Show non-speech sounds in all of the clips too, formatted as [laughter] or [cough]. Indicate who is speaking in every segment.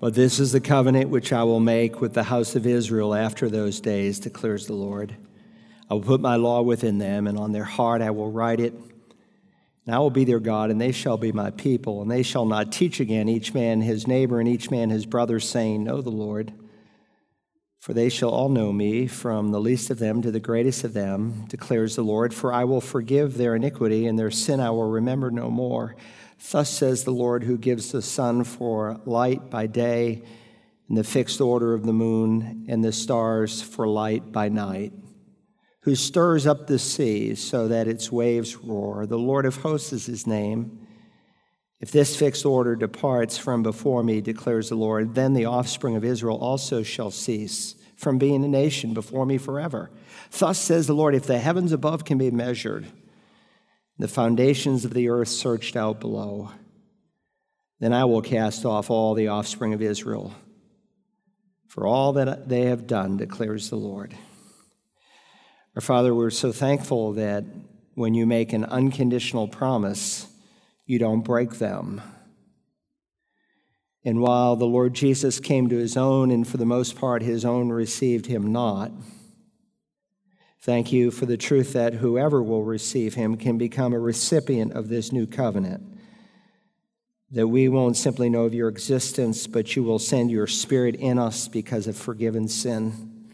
Speaker 1: But this is the covenant which I will make with the house of Israel after those days, declares the Lord. I will put my law within them, and on their heart I will write it. And I will be their God, and they shall be my people. And they shall not teach again each man his neighbor and each man his brother, saying, Know the Lord. For they shall all know me, from the least of them to the greatest of them, declares the Lord. For I will forgive their iniquity, and their sin I will remember no more. Thus says the Lord, who gives the sun for light by day, and the fixed order of the moon, and the stars for light by night, who stirs up the sea so that its waves roar. The Lord of hosts is his name. If this fixed order departs from before me, declares the Lord, then the offspring of Israel also shall cease from being a nation before me forever. Thus says the Lord, if the heavens above can be measured, the foundations of the earth searched out below. Then I will cast off all the offspring of Israel for all that they have done, declares the Lord. Our Father, we're so thankful that when you make an unconditional promise, you don't break them. And while the Lord Jesus came to his own, and for the most part his own received him not, Thank you for the truth that whoever will receive him can become a recipient of this new covenant. That we won't simply know of your existence, but you will send your spirit in us because of forgiven sin,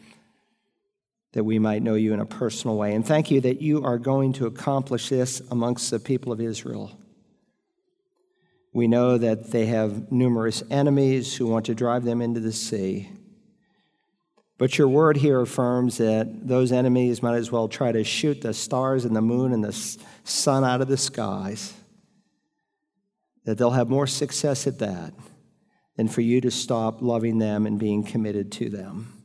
Speaker 1: that we might know you in a personal way. And thank you that you are going to accomplish this amongst the people of Israel. We know that they have numerous enemies who want to drive them into the sea. But your word here affirms that those enemies might as well try to shoot the stars and the moon and the sun out of the skies, that they'll have more success at that than for you to stop loving them and being committed to them.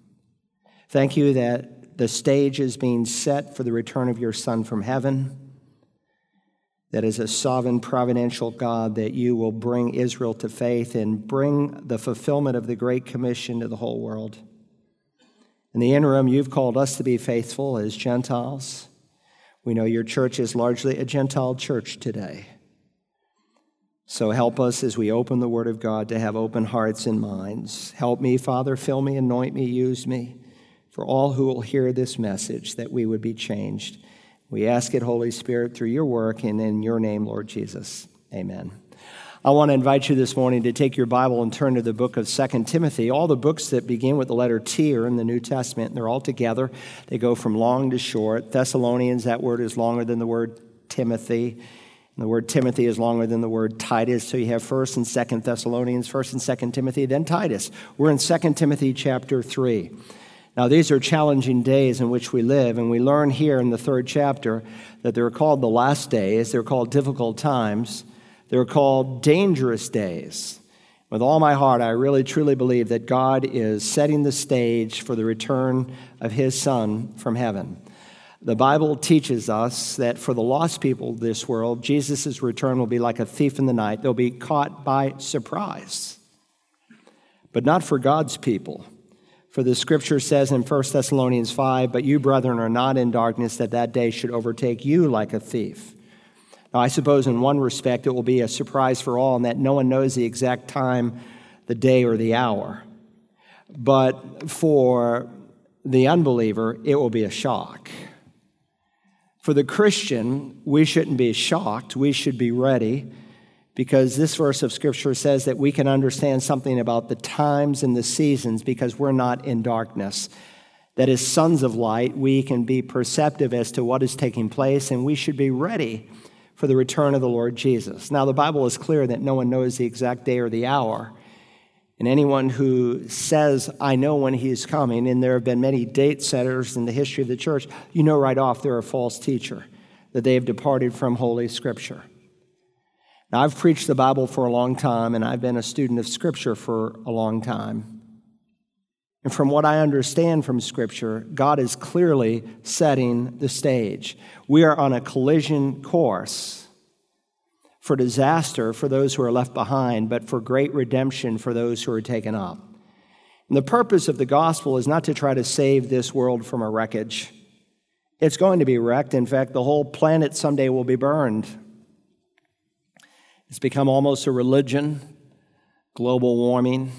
Speaker 1: Thank you that the stage is being set for the return of your Son from heaven. That is a sovereign providential God, that you will bring Israel to faith and bring the fulfillment of the Great Commission to the whole world. In the interim, you've called us to be faithful as Gentiles. We know your church is largely a Gentile church today. So help us as we open the Word of God to have open hearts and minds. Help me, Father, fill me, anoint me, use me for all who will hear this message that we would be changed. We ask it, Holy Spirit, through your work and in your name, Lord Jesus. Amen. I want to invite you this morning to take your Bible and turn to the book of Second Timothy. All the books that begin with the letter T are in the New Testament, and they're all together. They go from long to short. Thessalonians, that word is longer than the word Timothy. And the word Timothy is longer than the word Titus. So you have 1st and 2nd Thessalonians, 1st and 2nd Timothy, then Titus. We're in 2nd Timothy chapter 3. Now, these are challenging days in which we live, and we learn here in the third chapter that they're called the last days, they're called difficult times. They're called dangerous days. With all my heart, I really truly believe that God is setting the stage for the return of his Son from heaven. The Bible teaches us that for the lost people of this world, Jesus' return will be like a thief in the night. They'll be caught by surprise. But not for God's people. For the scripture says in 1 Thessalonians 5, But you, brethren, are not in darkness, that that day should overtake you like a thief. Now, I suppose in one respect it will be a surprise for all in that no one knows the exact time, the day, or the hour. But for the unbeliever, it will be a shock. For the Christian, we shouldn't be shocked. We should be ready because this verse of Scripture says that we can understand something about the times and the seasons because we're not in darkness. That as sons of light, we can be perceptive as to what is taking place and we should be ready for the return of the Lord Jesus. Now, the Bible is clear that no one knows the exact day or the hour. And anyone who says, I know when he's coming, and there have been many date setters in the history of the church, you know right off they're a false teacher, that they have departed from Holy Scripture. Now, I've preached the Bible for a long time, and I've been a student of Scripture for a long time. And from what I understand from Scripture, God is clearly setting the stage. We are on a collision course for disaster for those who are left behind, but for great redemption for those who are taken up. And the purpose of the gospel is not to try to save this world from a wreckage. It's going to be wrecked. In fact, the whole planet someday will be burned. It's become almost a religion, global warming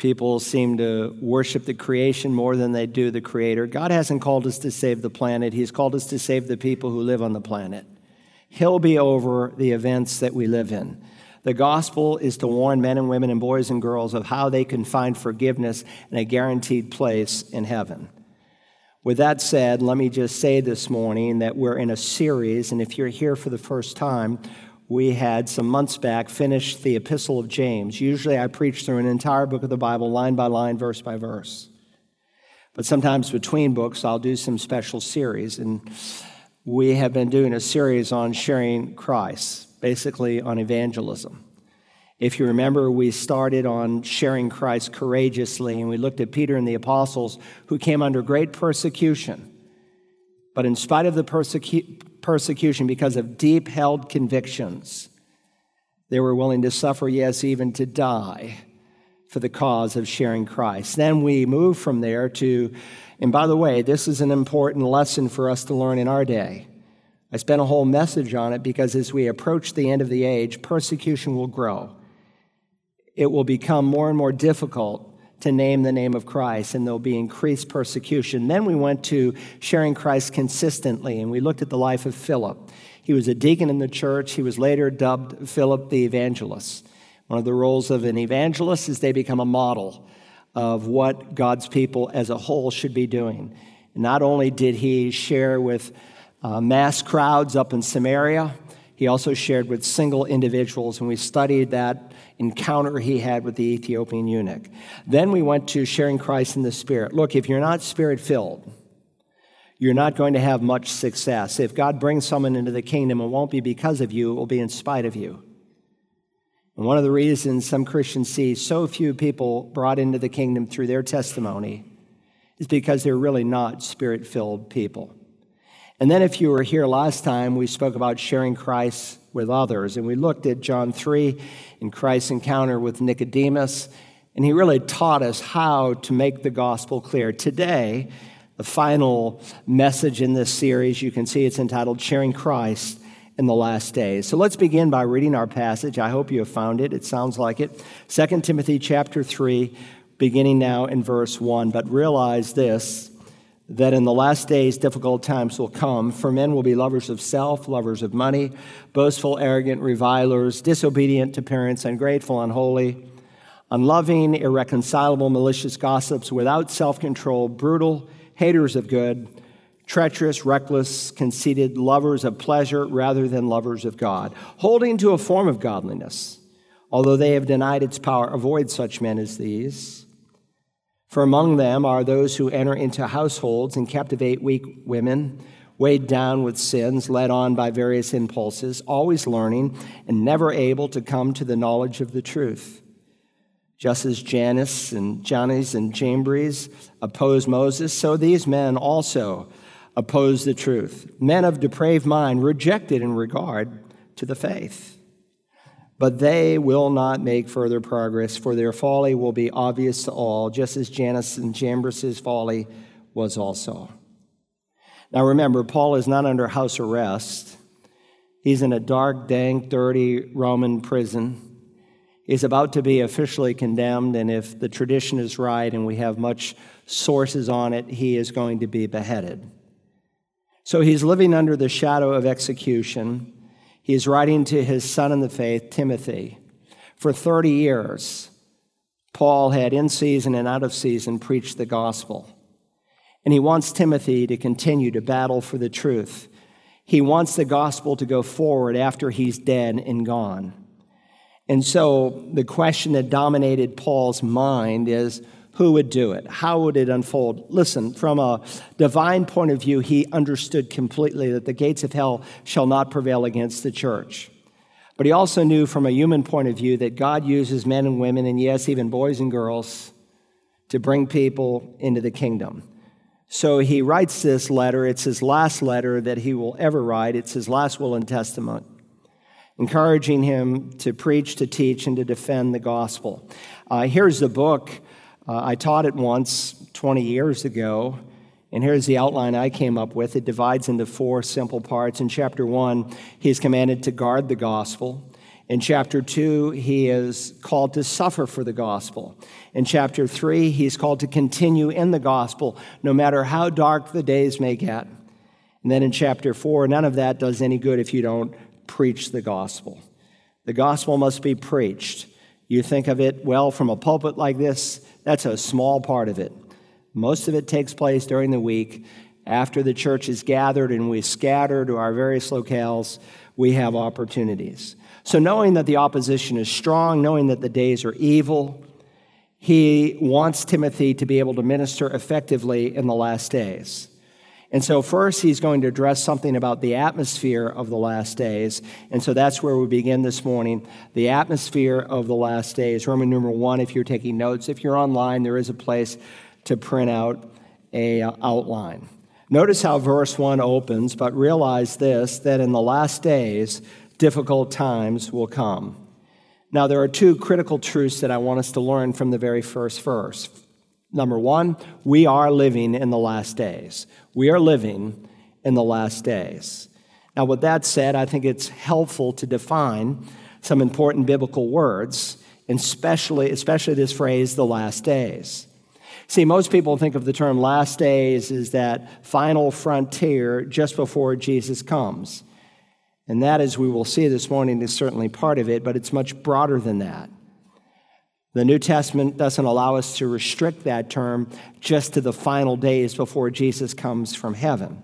Speaker 1: People seem to worship the creation more than they do the creator. God hasn't called us to save the planet, He's called us to save the people who live on the planet. He'll be over the events that we live in. The gospel is to warn men and women and boys and girls of how they can find forgiveness and a guaranteed place in heaven. With that said, let me just say this morning that we're in a series, and if you're here for the first time, we had some months back finished the Epistle of James. Usually I preach through an entire book of the Bible, line by line, verse by verse. But sometimes between books, I'll do some special series. And we have been doing a series on sharing Christ, basically on evangelism. If you remember, we started on sharing Christ courageously, and we looked at Peter and the apostles who came under great persecution. But in spite of the persecu- persecution, because of deep held convictions, they were willing to suffer, yes, even to die for the cause of sharing Christ. Then we move from there to, and by the way, this is an important lesson for us to learn in our day. I spent a whole message on it because as we approach the end of the age, persecution will grow it will become more and more difficult to name the name of Christ, and there'll be increased persecution. Then we went to sharing Christ consistently, and we looked at the life of Philip. He was a deacon in the church. He was later dubbed Philip the Evangelist. One of the roles of an evangelist is they become a model of what God's people as a whole should be doing. Not only did he share with uh, mass crowds up in Samaria, he also shared with single individuals, and we studied that encounter he had with the Ethiopian eunuch. Then we went to sharing Christ in the Spirit. Look, if you're not spirit filled, you're not going to have much success. If God brings someone into the kingdom, it won't be because of you, it will be in spite of you. And one of the reasons some Christians see so few people brought into the kingdom through their testimony is because they're really not spirit filled people. And then, if you were here last time, we spoke about sharing Christ with others. And we looked at John 3 in Christ's encounter with Nicodemus, and he really taught us how to make the gospel clear. Today, the final message in this series, you can see it's entitled Sharing Christ in the Last Days. So let's begin by reading our passage. I hope you have found it. It sounds like it. 2 Timothy chapter 3, beginning now in verse 1. But realize this that in the last days difficult times will come, for men will be lovers of self, lovers of money, boastful, arrogant, revilers, disobedient to parents, ungrateful, unholy, unloving, irreconcilable, malicious gossips, without self control, brutal, haters of good, treacherous, reckless, conceited, lovers of pleasure rather than lovers of God, holding to a form of godliness. Although they have denied its power, avoid such men as these. For among them are those who enter into households and captivate weak women, weighed down with sins, led on by various impulses, always learning and never able to come to the knowledge of the truth. Just as Jannes and Jannes and Jambres opposed Moses, so these men also oppose the truth. Men of depraved mind, rejected in regard to the faith but they will not make further progress, for their folly will be obvious to all, just as Jannes and Jambres' folly was also. Now remember, Paul is not under house arrest. He's in a dark, dank, dirty Roman prison. He's about to be officially condemned, and if the tradition is right and we have much sources on it, he is going to be beheaded. So he's living under the shadow of execution. He is writing to his son in the faith, Timothy. For 30 years, Paul had in season and out of season preached the gospel. And he wants Timothy to continue to battle for the truth. He wants the gospel to go forward after he's dead and gone. And so the question that dominated Paul's mind is who would do it? How would it unfold? Listen, from a divine point of view, he understood completely that the gates of hell shall not prevail against the church. But he also knew from a human point of view that God uses men and women, and yes, even boys and girls, to bring people into the kingdom. So he writes this letter. It's his last letter that he will ever write, it's his last will and testament, encouraging him to preach, to teach, and to defend the gospel. Uh, here's the book uh, I taught it once 20 years ago, and here's the outline I came up with. It divides into four simple parts. In chapter one, he is commanded to guard the gospel. In chapter 2, he is called to suffer for the gospel. In chapter 3, he's called to continue in the gospel no matter how dark the days may get. And then in chapter 4, none of that does any good if you don't preach the gospel. The gospel must be preached. You think of it, well, from a pulpit like this, that's a small part of it. Most of it takes place during the week after the church is gathered and we scatter to our various locales, we have opportunities. So, knowing that the opposition is strong, knowing that the days are evil, he wants Timothy to be able to minister effectively in the last days. And so, first, he's going to address something about the atmosphere of the last days. And so, that's where we begin this morning the atmosphere of the last days. Roman numeral one, if you're taking notes. If you're online, there is a place to print out a uh, outline. Notice how verse 1 opens, but realize this that in the last days, difficult times will come. Now, there are two critical truths that I want us to learn from the very first verse. Number one, we are living in the last days. We are living in the last days. Now, with that said, I think it's helpful to define some important biblical words, and especially, especially this phrase, the last days. See, most people think of the term last days as that final frontier just before Jesus comes. And that, as we will see this morning, is certainly part of it, but it's much broader than that. The New Testament doesn't allow us to restrict that term just to the final days before Jesus comes from heaven.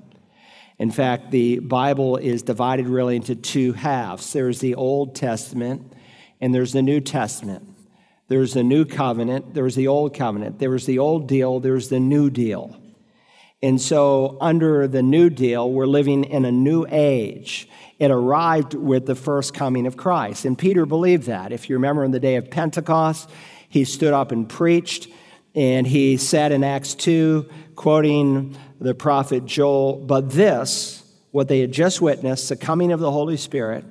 Speaker 1: In fact, the Bible is divided really into two halves there's the Old Testament and there's the New Testament. There's the New Covenant, there's the Old Covenant. There's the Old Deal, there's the New Deal. And so, under the New Deal, we're living in a new age. It arrived with the first coming of Christ. And Peter believed that. If you remember in the day of Pentecost, he stood up and preached, and he said in Acts 2, quoting the prophet Joel, But this, what they had just witnessed, the coming of the Holy Spirit,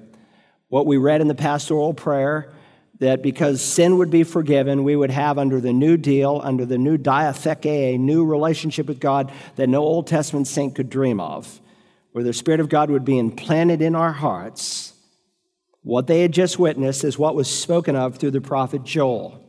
Speaker 1: what we read in the pastoral prayer, that because sin would be forgiven, we would have under the new deal, under the new diatheke, a new relationship with God that no Old Testament saint could dream of where the Spirit of God would be implanted in our hearts, what they had just witnessed is what was spoken of through the prophet Joel.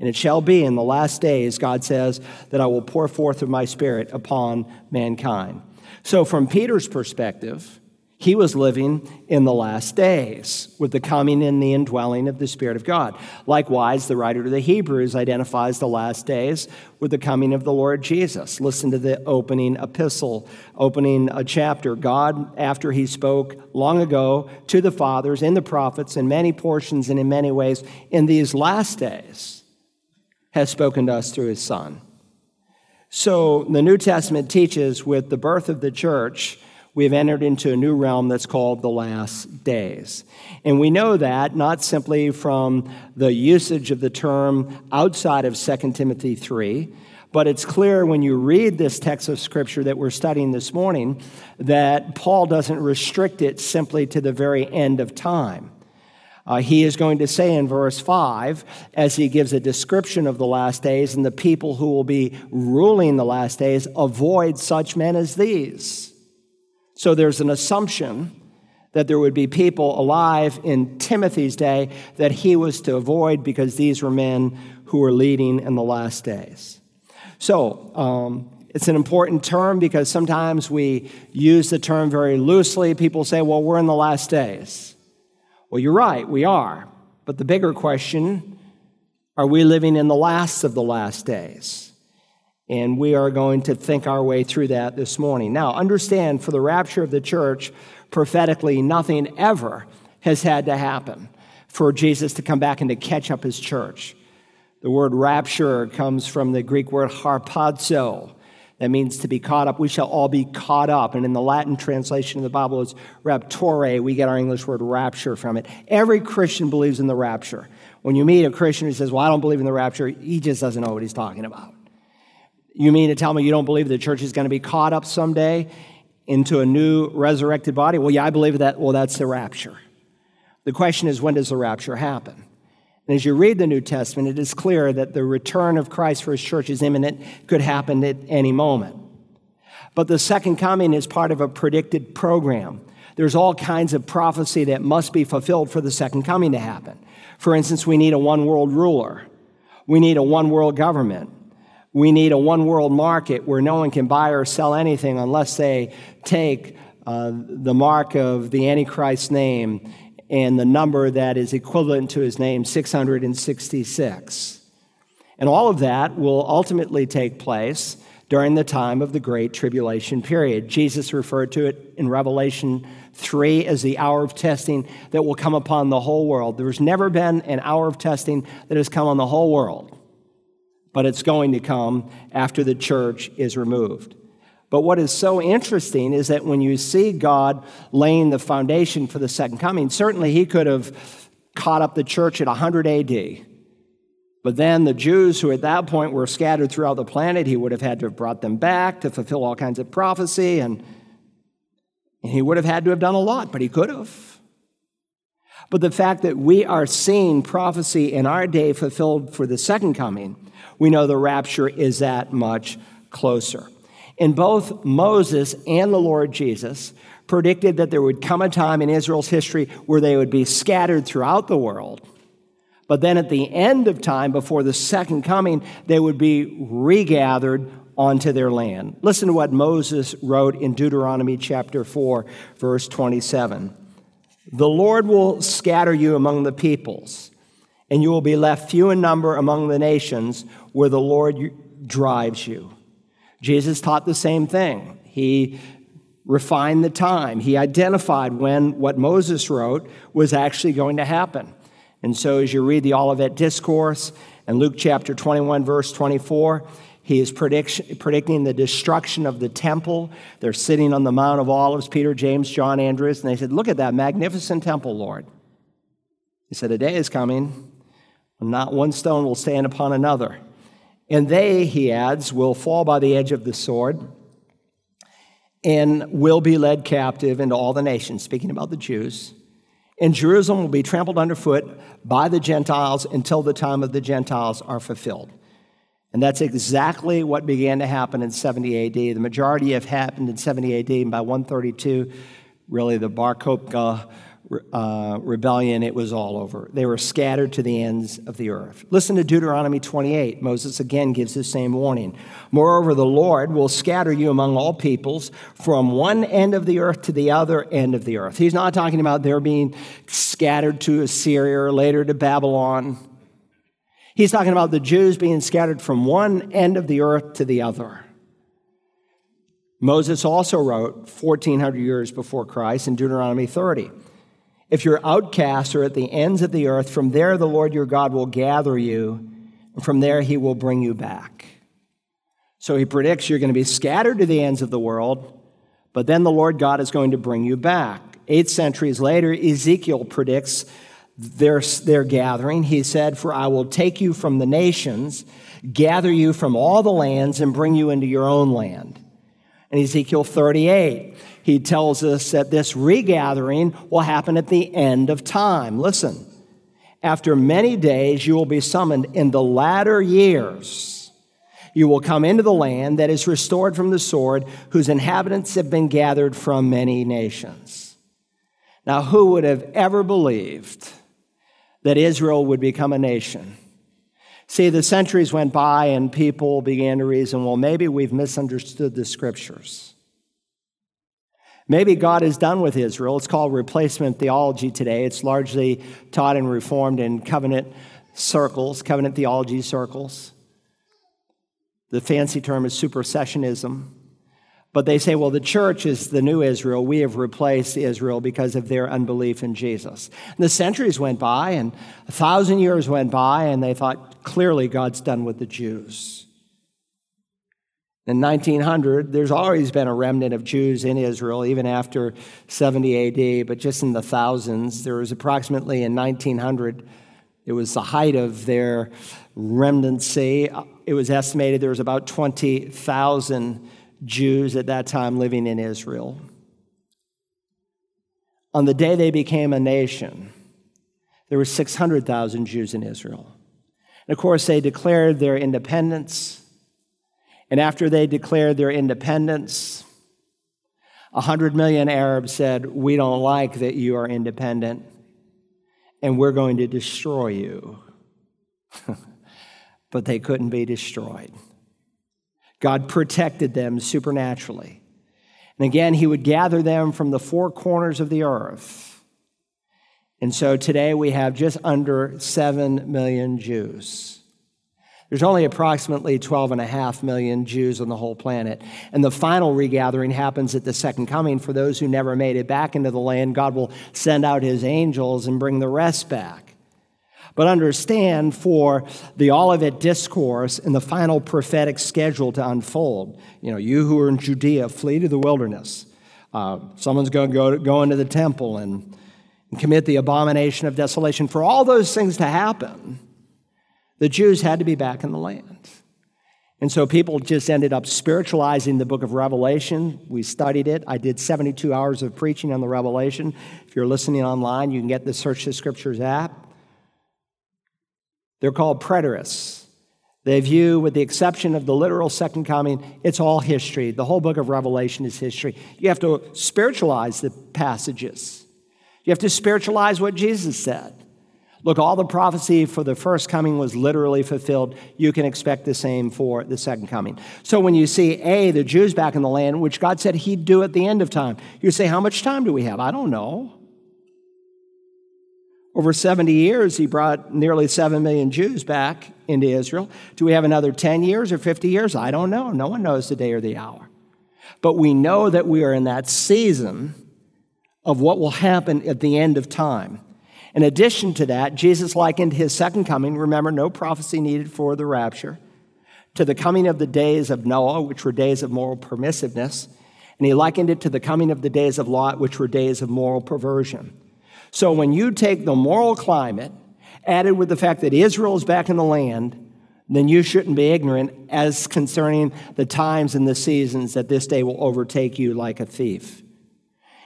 Speaker 1: And it shall be in the last days, God says, that I will pour forth of my Spirit upon mankind. So, from Peter's perspective, he was living in the last days with the coming and the indwelling of the Spirit of God. Likewise, the writer to the Hebrews identifies the last days with the coming of the Lord Jesus. Listen to the opening epistle, opening a chapter. God, after he spoke long ago to the fathers in the prophets in many portions and in many ways, in these last days, has spoken to us through his Son. So the New Testament teaches with the birth of the church we have entered into a new realm that's called the last days. And we know that not simply from the usage of the term outside of 2 Timothy 3, but it's clear when you read this text of Scripture that we're studying this morning that Paul doesn't restrict it simply to the very end of time. Uh, he is going to say in verse 5, as he gives a description of the last days and the people who will be ruling the last days, avoid such men as these so there's an assumption that there would be people alive in Timothy's day that he was to avoid because these were men who were leading in the last days. So, um, it's an important term because sometimes we use the term very loosely. People say, well, we're in the last days. Well, you're right, we are. But the bigger question are we living in the last of the last days? And we are going to think our way through that this morning. Now, understand for the rapture of the church, prophetically, nothing ever has had to happen for Jesus to come back and to catch up his church. The word rapture comes from the Greek word harpazo. That means to be caught up. We shall all be caught up. And in the Latin translation of the Bible, it's rapturo. We get our English word rapture from it. Every Christian believes in the rapture. When you meet a Christian who says, Well, I don't believe in the rapture, he just doesn't know what he's talking about. You mean to tell me you don't believe the church is going to be caught up someday into a new resurrected body? Well, yeah, I believe that. Well, that's the rapture. The question is, when does the rapture happen? And as you read the New Testament, it is clear that the return of Christ for his church is imminent, could happen at any moment. But the second coming is part of a predicted program. There's all kinds of prophecy that must be fulfilled for the second coming to happen. For instance, we need a one world ruler. We need a one world government. We need a one world market where no one can buy or sell anything unless they take uh, the mark of the Antichrist's name and the number that is equivalent to his name, 666. And all of that will ultimately take place during the time of the Great Tribulation period. Jesus referred to it in Revelation 3 as the hour of testing that will come upon the whole world. There's never been an hour of testing that has come on the whole world, but it's going to come after the church is removed. But what is so interesting is that when you see God laying the foundation for the second coming, certainly he could have caught up the church at 100 AD. But then the Jews who at that point were scattered throughout the planet, he would have had to have brought them back to fulfill all kinds of prophecy, and, and he would have had to have done a lot, but he could have. But the fact that we are seeing prophecy in our day fulfilled for the second coming, we know the rapture is that much closer. And both Moses and the Lord Jesus predicted that there would come a time in Israel's history where they would be scattered throughout the world but then at the end of time, before the second coming, they would be regathered onto their land. Listen to what Moses wrote in Deuteronomy chapter 4, verse 27. The Lord will scatter you among the peoples, and you will be left few in number among the nations where the Lord drives you. Jesus taught the same thing. He refined the time. He identified when what Moses wrote was actually going to happen. And so, as you read the Olivet Discourse and Luke chapter 21, verse 24, he is predicting the destruction of the temple. They're sitting on the Mount of Olives, Peter, James, John, Andrews, and they said, Look at that magnificent temple, Lord. He said, A day is coming not one stone will stand upon another. And they, he adds, will fall by the edge of the sword and will be led captive into all the nations, speaking about the Jews and Jerusalem will be trampled underfoot by the Gentiles until the time of the Gentiles are fulfilled. And that's exactly what began to happen in 70 AD. The majority have happened in 70 AD, and by 132, really the Bar Kokhba uh, rebellion, it was all over. They were scattered to the ends of the earth. Listen to Deuteronomy 28. Moses again gives the same warning. Moreover, the Lord will scatter you among all peoples from one end of the earth to the other end of the earth. He's not talking about their being scattered to Assyria or later to Babylon. He's talking about the Jews being scattered from one end of the earth to the other. Moses also wrote 1400 years before Christ in Deuteronomy 30. If you're outcast or at the ends of the earth, from there the Lord your God will gather you, and from there he will bring you back. So he predicts you're going to be scattered to the ends of the world, but then the Lord God is going to bring you back. Eight centuries later, Ezekiel predicts their, their gathering. He said, For I will take you from the nations, gather you from all the lands, and bring you into your own land. In Ezekiel 38, he tells us that this regathering will happen at the end of time. Listen, after many days you will be summoned in the latter years. You will come into the land that is restored from the sword, whose inhabitants have been gathered from many nations. Now, who would have ever believed that Israel would become a nation? See, the centuries went by and people began to reason well, maybe we've misunderstood the scriptures. Maybe God is done with Israel. It's called replacement theology today. It's largely taught and reformed in covenant circles, covenant theology circles. The fancy term is supersessionism. But they say, well, the church is the new Israel. We have replaced Israel because of their unbelief in Jesus. And the centuries went by, and a thousand years went by, and they thought, clearly, God's done with the Jews. In 1900, there's always been a remnant of Jews in Israel, even after 70 AD, but just in the thousands. There was approximately in 1900, it was the height of their remnancy. It was estimated there was about 20,000 Jews at that time living in Israel. On the day they became a nation, there were 600,000 Jews in Israel. And of course, they declared their independence and after they declared their independence, A hundred million Arabs said, We don't like that you are independent, and we're going to destroy you. [laughs] but they couldn't be destroyed. God protected them supernaturally. And again, He would gather them from the four corners of the earth. And so today we have just under 7 million Jews. There's only approximately 12 and a half million Jews on the whole planet. And the final regathering happens at the second coming. For those who never made it back into the land, God will send out his angels and bring the rest back. But understand for the Olivet discourse and the final prophetic schedule to unfold, you know, you who are in Judea, flee to the wilderness. Uh, someone's going to go, go into the temple and, and commit the abomination of desolation. For all those things to happen, the Jews had to be back in the land. And so people just ended up spiritualizing the book of Revelation. We studied it. I did 72 hours of preaching on the Revelation. If you're listening online, you can get the Search the Scriptures app. They're called preterists. They view, with the exception of the literal second coming, it's all history. The whole book of Revelation is history. You have to spiritualize the passages, you have to spiritualize what Jesus said. Look, all the prophecy for the first coming was literally fulfilled. You can expect the same for the second coming. So when you see A, the Jews back in the land, which God said He'd do at the end of time, you say, How much time do we have? I don't know. Over 70 years, He brought nearly 7 million Jews back into Israel. Do we have another 10 years or 50 years? I don't know. No one knows the day or the hour. But we know that we are in that season of what will happen at the end of time. In addition to that, Jesus likened his second coming, remember, no prophecy needed for the rapture, to the coming of the days of Noah, which were days of moral permissiveness, and he likened it to the coming of the days of Lot, which were days of moral perversion. So when you take the moral climate, added with the fact that Israel is back in the land, then you shouldn't be ignorant as concerning the times and the seasons that this day will overtake you like a thief.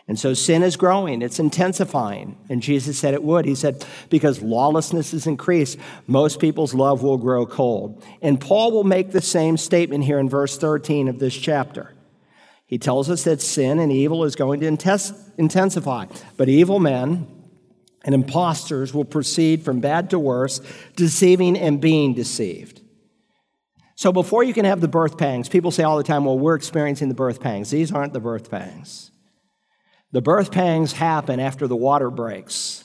Speaker 1: And so sin is growing, it's intensifying. And Jesus said it would. He said, because lawlessness is increased, most people's love will grow cold. And Paul will make the same statement here in verse 13 of this chapter. He tells us that sin and evil is going to intensify, but evil men and impostors will proceed from bad to worse, deceiving and being deceived. So before you can have the birth pangs, people say all the time, well, we're experiencing the birth pangs. These aren't the birth pangs. The birth pangs happen after the water breaks.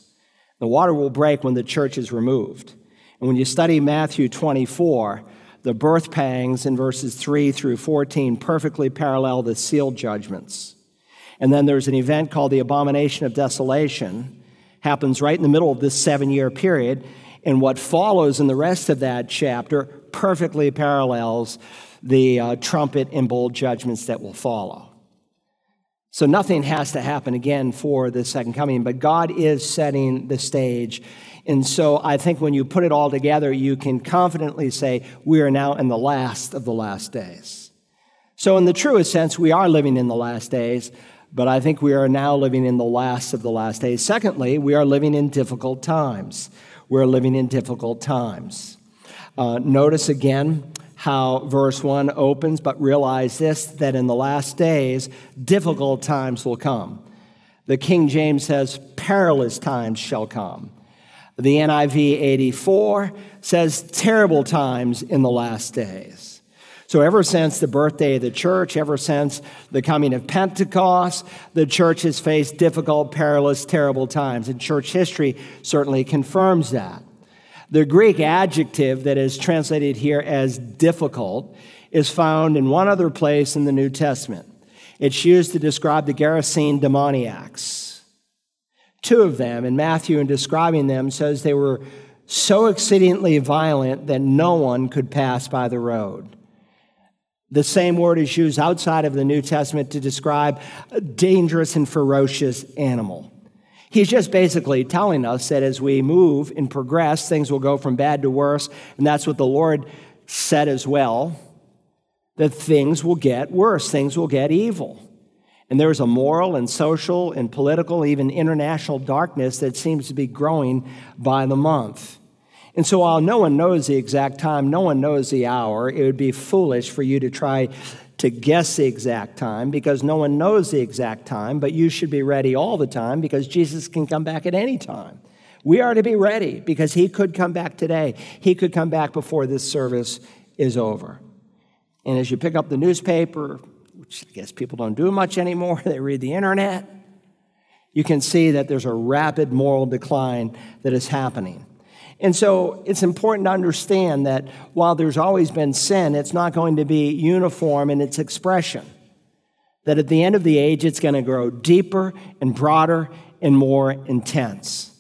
Speaker 1: The water will break when the church is removed. And when you study Matthew 24, the birth pangs in verses 3 through 14 perfectly parallel the sealed judgments. And then there's an event called the abomination of desolation, happens right in the middle of this seven year period. And what follows in the rest of that chapter perfectly parallels the uh, trumpet and bowl judgments that will follow. So nothing has to happen again for the second coming, but God is setting the stage. And so I think when you put it all together, you can confidently say, we are now in the last of the last days. So, in the truest sense, we are living in the last days, but I think we are now living in the last of the last days. Secondly, we are living in difficult times. We're living in difficult times. Uh, notice again how verse 1 opens, but realize this that in the last days, difficult times will come. The King James says, perilous times shall come. The NIV 84 says, terrible times in the last days. So, ever since the birthday of the church, ever since the coming of Pentecost, the church has faced difficult, perilous, terrible times. And church history certainly confirms that. The Greek adjective that is translated here as difficult is found in one other place in the New Testament. It's used to describe the Gerasene demoniacs. Two of them, in Matthew, in describing them, says they were so exceedingly violent that no one could pass by the road. The same word is used outside of the New Testament to describe a dangerous and ferocious animal. He's just basically telling us that as we move and progress, things will go from bad to worse. And that's what the Lord said as well that things will get worse, things will get evil. And there's a moral and social and political, even international darkness that seems to be growing by the month. And so, while no one knows the exact time, no one knows the hour, it would be foolish for you to try to guess the exact time because no one knows the exact time, but you should be ready all the time because Jesus can come back at any time. We are to be ready because he could come back today. He could come back before this service is over. And as you pick up the newspaper, which I guess people don't do much anymore, [laughs] they read the internet, you can see that there's a rapid moral decline that is happening. And so it's important to understand that while there's always been sin, it's not going to be uniform in its expression. That at the end of the age, it's going to grow deeper and broader and more intense.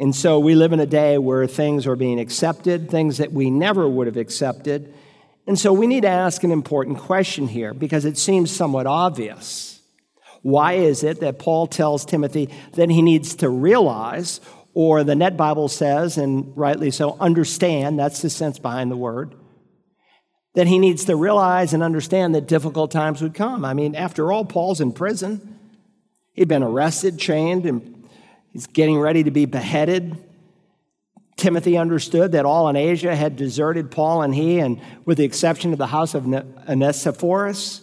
Speaker 1: And so we live in a day where things are being accepted, things that we never would have accepted. And so we need to ask an important question here because it seems somewhat obvious. Why is it that Paul tells Timothy that he needs to realize or the Net Bible says, and rightly so, understand, that's the sense behind the word, that he needs to realize and understand that difficult times would come. I mean, after all, Paul's in prison. He'd been arrested, chained, and he's getting ready to be beheaded. Timothy understood that all in Asia had deserted Paul and he, and with the exception of the house of Onesiphorus.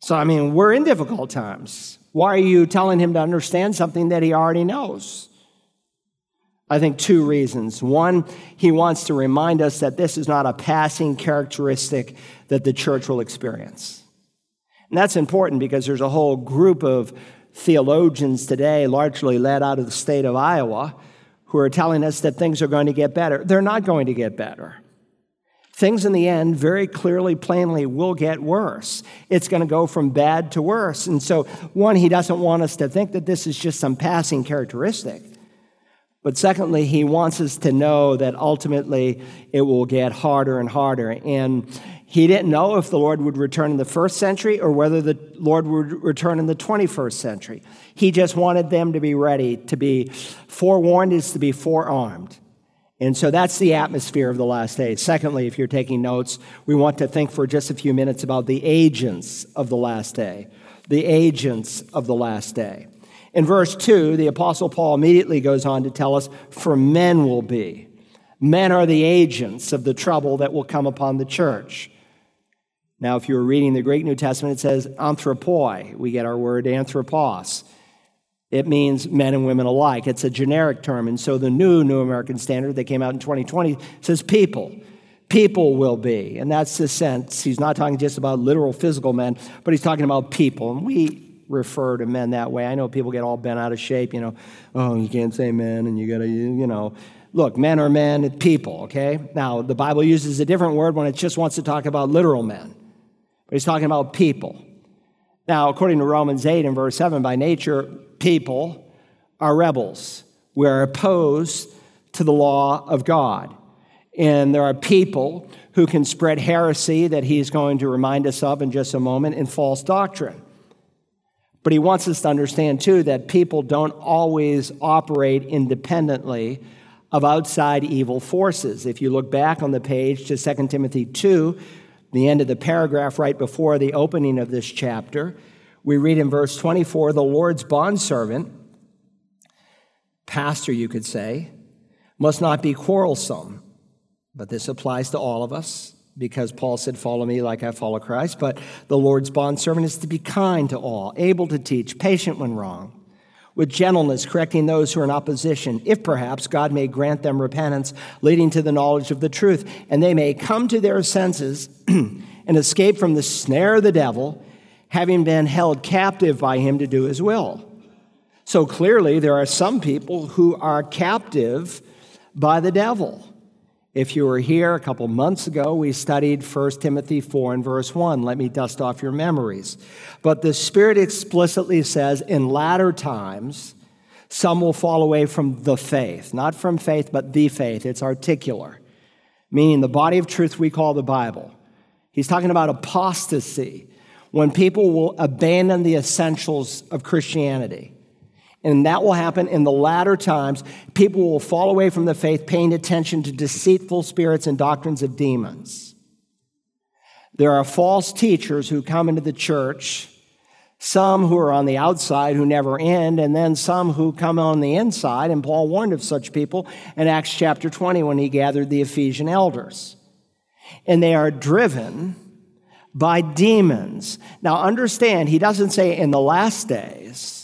Speaker 1: So, I mean, we're in difficult times. Why are you telling him to understand something that he already knows? I think two reasons. One, he wants to remind us that this is not a passing characteristic that the church will experience. And that's important because there's a whole group of theologians today, largely led out of the state of Idaho, who are telling us that things are going to get better. They're not going to get better. Things in the end, very clearly, plainly, will get worse. It's going to go from bad to worse. And so, one, he doesn't want us to think that this is just some passing characteristic. But secondly, he wants us to know that ultimately it will get harder and harder. And he didn't know if the Lord would return in the first century or whether the Lord would return in the 21st century. He just wanted them to be ready. To be forewarned is to be forearmed. And so that's the atmosphere of the last days. Secondly, if you're taking notes, we want to think for just a few minutes about the agents of the last day. The agents of the last day. In verse 2, the Apostle Paul immediately goes on to tell us, For men will be. Men are the agents of the trouble that will come upon the church. Now, if you were reading the Greek New Testament, it says anthropoi. We get our word anthropos. It means men and women alike. It's a generic term. And so the new New American Standard that came out in 2020 says people. People will be. And that's the sense. He's not talking just about literal physical men, but he's talking about people. And we refer to men that way. I know people get all bent out of shape, you know, oh, you can't say men and you got to, you know. Look, men are men, people, okay? Now, the Bible uses a different word when it just wants to talk about literal men, but he's talking about people. Now, according to Romans 8 and verse 7, by nature, people are rebels. We're opposed to the law of God. And there are people who can spread heresy that he's going to remind us of in just a moment in false doctrine. But he wants us to understand, too, that people don't always operate independently of outside evil forces. If you look back on the page to 2 Timothy 2, the end of the paragraph right before the opening of this chapter, we read in verse 24 the Lord's bondservant, pastor, you could say, must not be quarrelsome. But this applies to all of us because Paul said, Follow me like I follow Christ. But the Lord's bondservant is to be kind to all, able to teach, patient when wrong, with gentleness, correcting those who are in opposition, if perhaps God may grant them repentance, leading to the knowledge of the truth, and they may come to their senses [clears throat] and escape from the snare of the devil, having been held captive by him to do his will. So clearly, there are some people who are captive by the devil. If you were here a couple months ago, we studied 1 Timothy 4 and verse 1. Let me dust off your memories. But the Spirit explicitly says, in latter times, some will fall away from the faith. Not from faith, but the faith. It's articular, meaning the body of truth we call the Bible. He's talking about apostasy, when people will abandon the essentials of Christianity. And that will happen in the latter times. People will fall away from the faith, paying attention to deceitful spirits and doctrines of demons. There are false teachers who come into the church, some who are on the outside who never end, and then some who come on the inside. And Paul warned of such people in Acts chapter 20 when he gathered the Ephesian elders. And they are driven by demons. Now, understand, he doesn't say in the last days.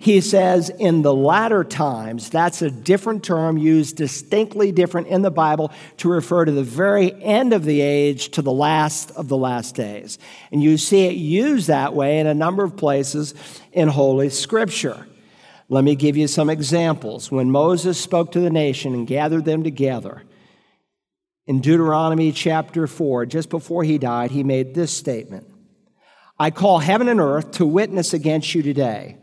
Speaker 1: He says in the latter times, that's a different term used distinctly different in the Bible to refer to the very end of the age to the last of the last days. And you see it used that way in a number of places in Holy Scripture. Let me give you some examples. When Moses spoke to the nation and gathered them together, in Deuteronomy chapter 4, just before he died, he made this statement I call heaven and earth to witness against you today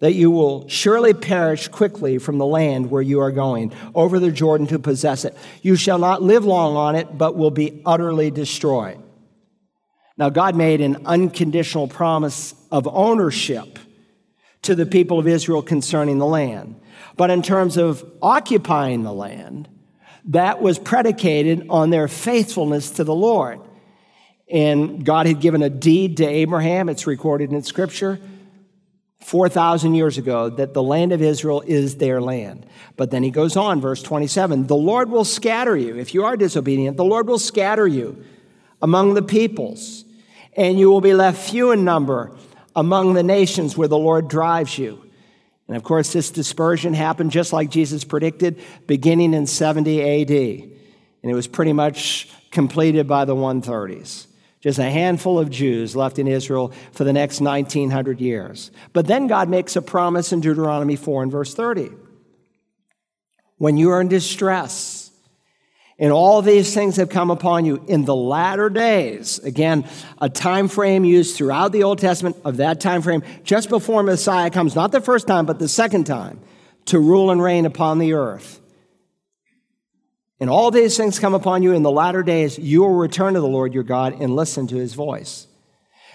Speaker 1: that you will surely perish quickly from the land where you are going, over the Jordan to possess it. You shall not live long on it, but will be utterly destroyed. Now, God made an unconditional promise of ownership to the people of Israel concerning the land. But in terms of occupying the land, that was predicated on their faithfulness to the Lord. And God had given a deed to Abraham, it's recorded in Scripture 4,000 years ago that the land of Israel is their land. But then he goes on, verse 27 The Lord will scatter you. If you are disobedient, the Lord will scatter you among the peoples, and you will be left few in number among the nations where the Lord drives you. And of course, this dispersion happened just like Jesus predicted, beginning in 70 AD. And it was pretty much completed by the 130s just a handful of Jews left in Israel for the next 1900 years. But then God makes a promise in Deuteronomy 4 and verse 30. When you are in distress, and all these things have come upon you in the latter days again a time frame used throughout the old testament of that time frame just before messiah comes not the first time but the second time to rule and reign upon the earth and all these things come upon you in the latter days, you will return to the Lord your God and listen to his voice.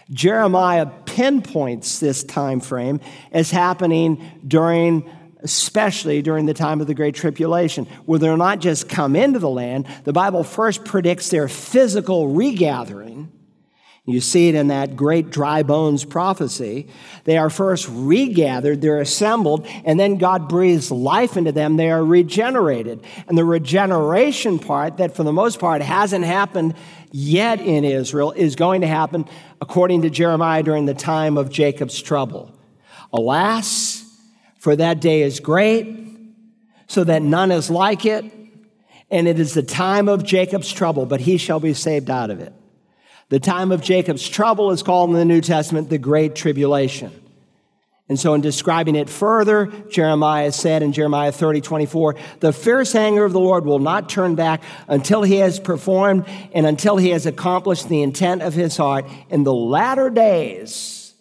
Speaker 1: Jeremiah pinpoints this time frame as happening during especially during the time of the Great Tribulation, where they'll not just come into the land, the Bible first predicts their physical regathering you see it in that great dry bones prophecy. They are first regathered, they're assembled, and then God breathes life into them. They are regenerated. And the regeneration part, that for the most part hasn't happened yet in Israel, is going to happen, according to Jeremiah, during the time of Jacob's trouble. Alas, for that day is great, so that none is like it, and it is the time of Jacob's trouble, but he shall be saved out of it. The time of Jacob's trouble is called in the New Testament the Great Tribulation. And so, in describing it further, Jeremiah said in Jeremiah 30, 24, the fierce anger of the Lord will not turn back until he has performed and until he has accomplished the intent of his heart. In the latter days,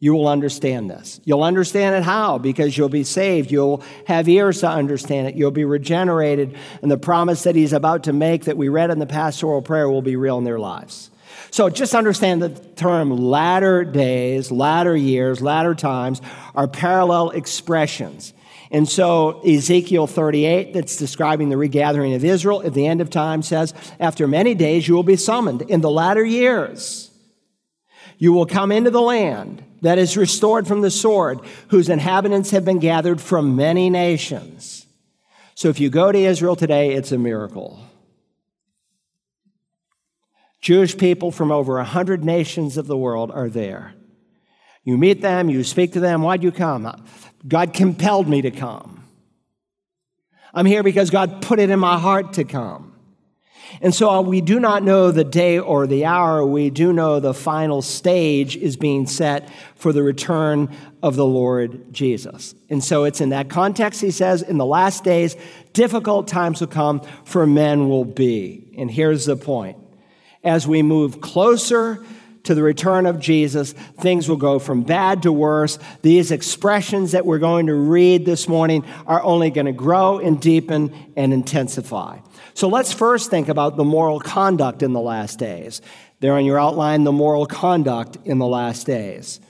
Speaker 1: you will understand this. You'll understand it how? Because you'll be saved. You'll have ears to understand it. You'll be regenerated. And the promise that he's about to make that we read in the pastoral prayer will be real in their lives. So just understand the term latter days, latter years, latter times are parallel expressions. And so Ezekiel 38, that's describing the regathering of Israel at the end of time, says, After many days you will be summoned in the latter years. You will come into the land that is restored from the sword, whose inhabitants have been gathered from many nations. So if you go to Israel today, it's a miracle. Jewish people from over 100 nations of the world are there. You meet them, you speak to them. Why'd you come? God compelled me to come. I'm here because God put it in my heart to come. And so uh, we do not know the day or the hour. We do know the final stage is being set for the return of the Lord Jesus. And so it's in that context, he says, in the last days, difficult times will come, for men will be. And here's the point as we move closer to the return of Jesus, things will go from bad to worse. These expressions that we're going to read this morning are only going to grow and deepen and intensify. So let's first think about the moral conduct in the last days. There on your outline, the moral conduct in the last days.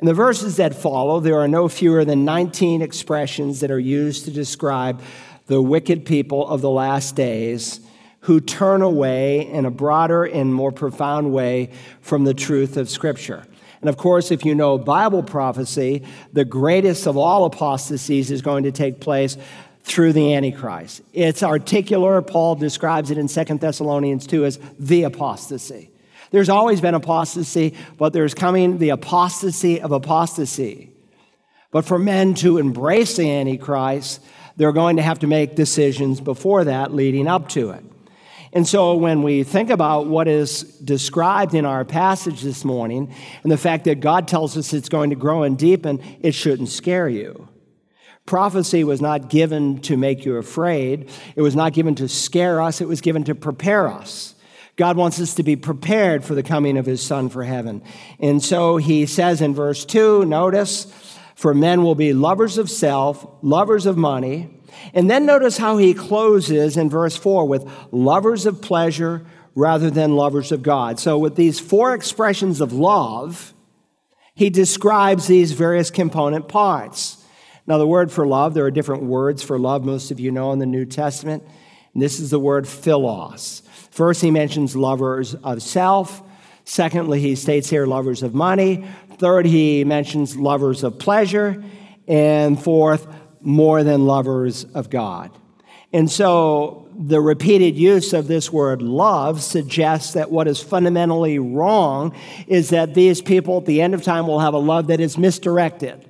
Speaker 1: In the verses that follow, there are no fewer than 19 expressions that are used to describe the wicked people of the last days who turn away in a broader and more profound way from the truth of Scripture. And of course, if you know Bible prophecy, the greatest of all apostasies is going to take place through the Antichrist. It's articular. Paul describes it in 2 Thessalonians 2 as the apostasy. There's always been apostasy, but there's coming the apostasy of apostasy. But for men to embrace the Antichrist, they're going to have to make decisions before that leading up to it. And so when we think about what is described in our passage this morning and the fact that God tells us it's going to grow and deepen, it shouldn't scare you. Prophecy was not given to make you afraid. It was not given to scare us. It was given to prepare us. God wants us to be prepared for the coming of his son for heaven. And so he says in verse 2, notice, for men will be lovers of self, lovers of money. And then notice how he closes in verse 4 with lovers of pleasure rather than lovers of God. So, with these four expressions of love, he describes these various component parts. Now, the word for love, there are different words for love, most of you know in the New Testament. And this is the word philos. First, he mentions lovers of self. Secondly, he states here lovers of money. Third, he mentions lovers of pleasure. And fourth, more than lovers of God. And so the repeated use of this word love suggests that what is fundamentally wrong is that these people at the end of time will have a love that is misdirected.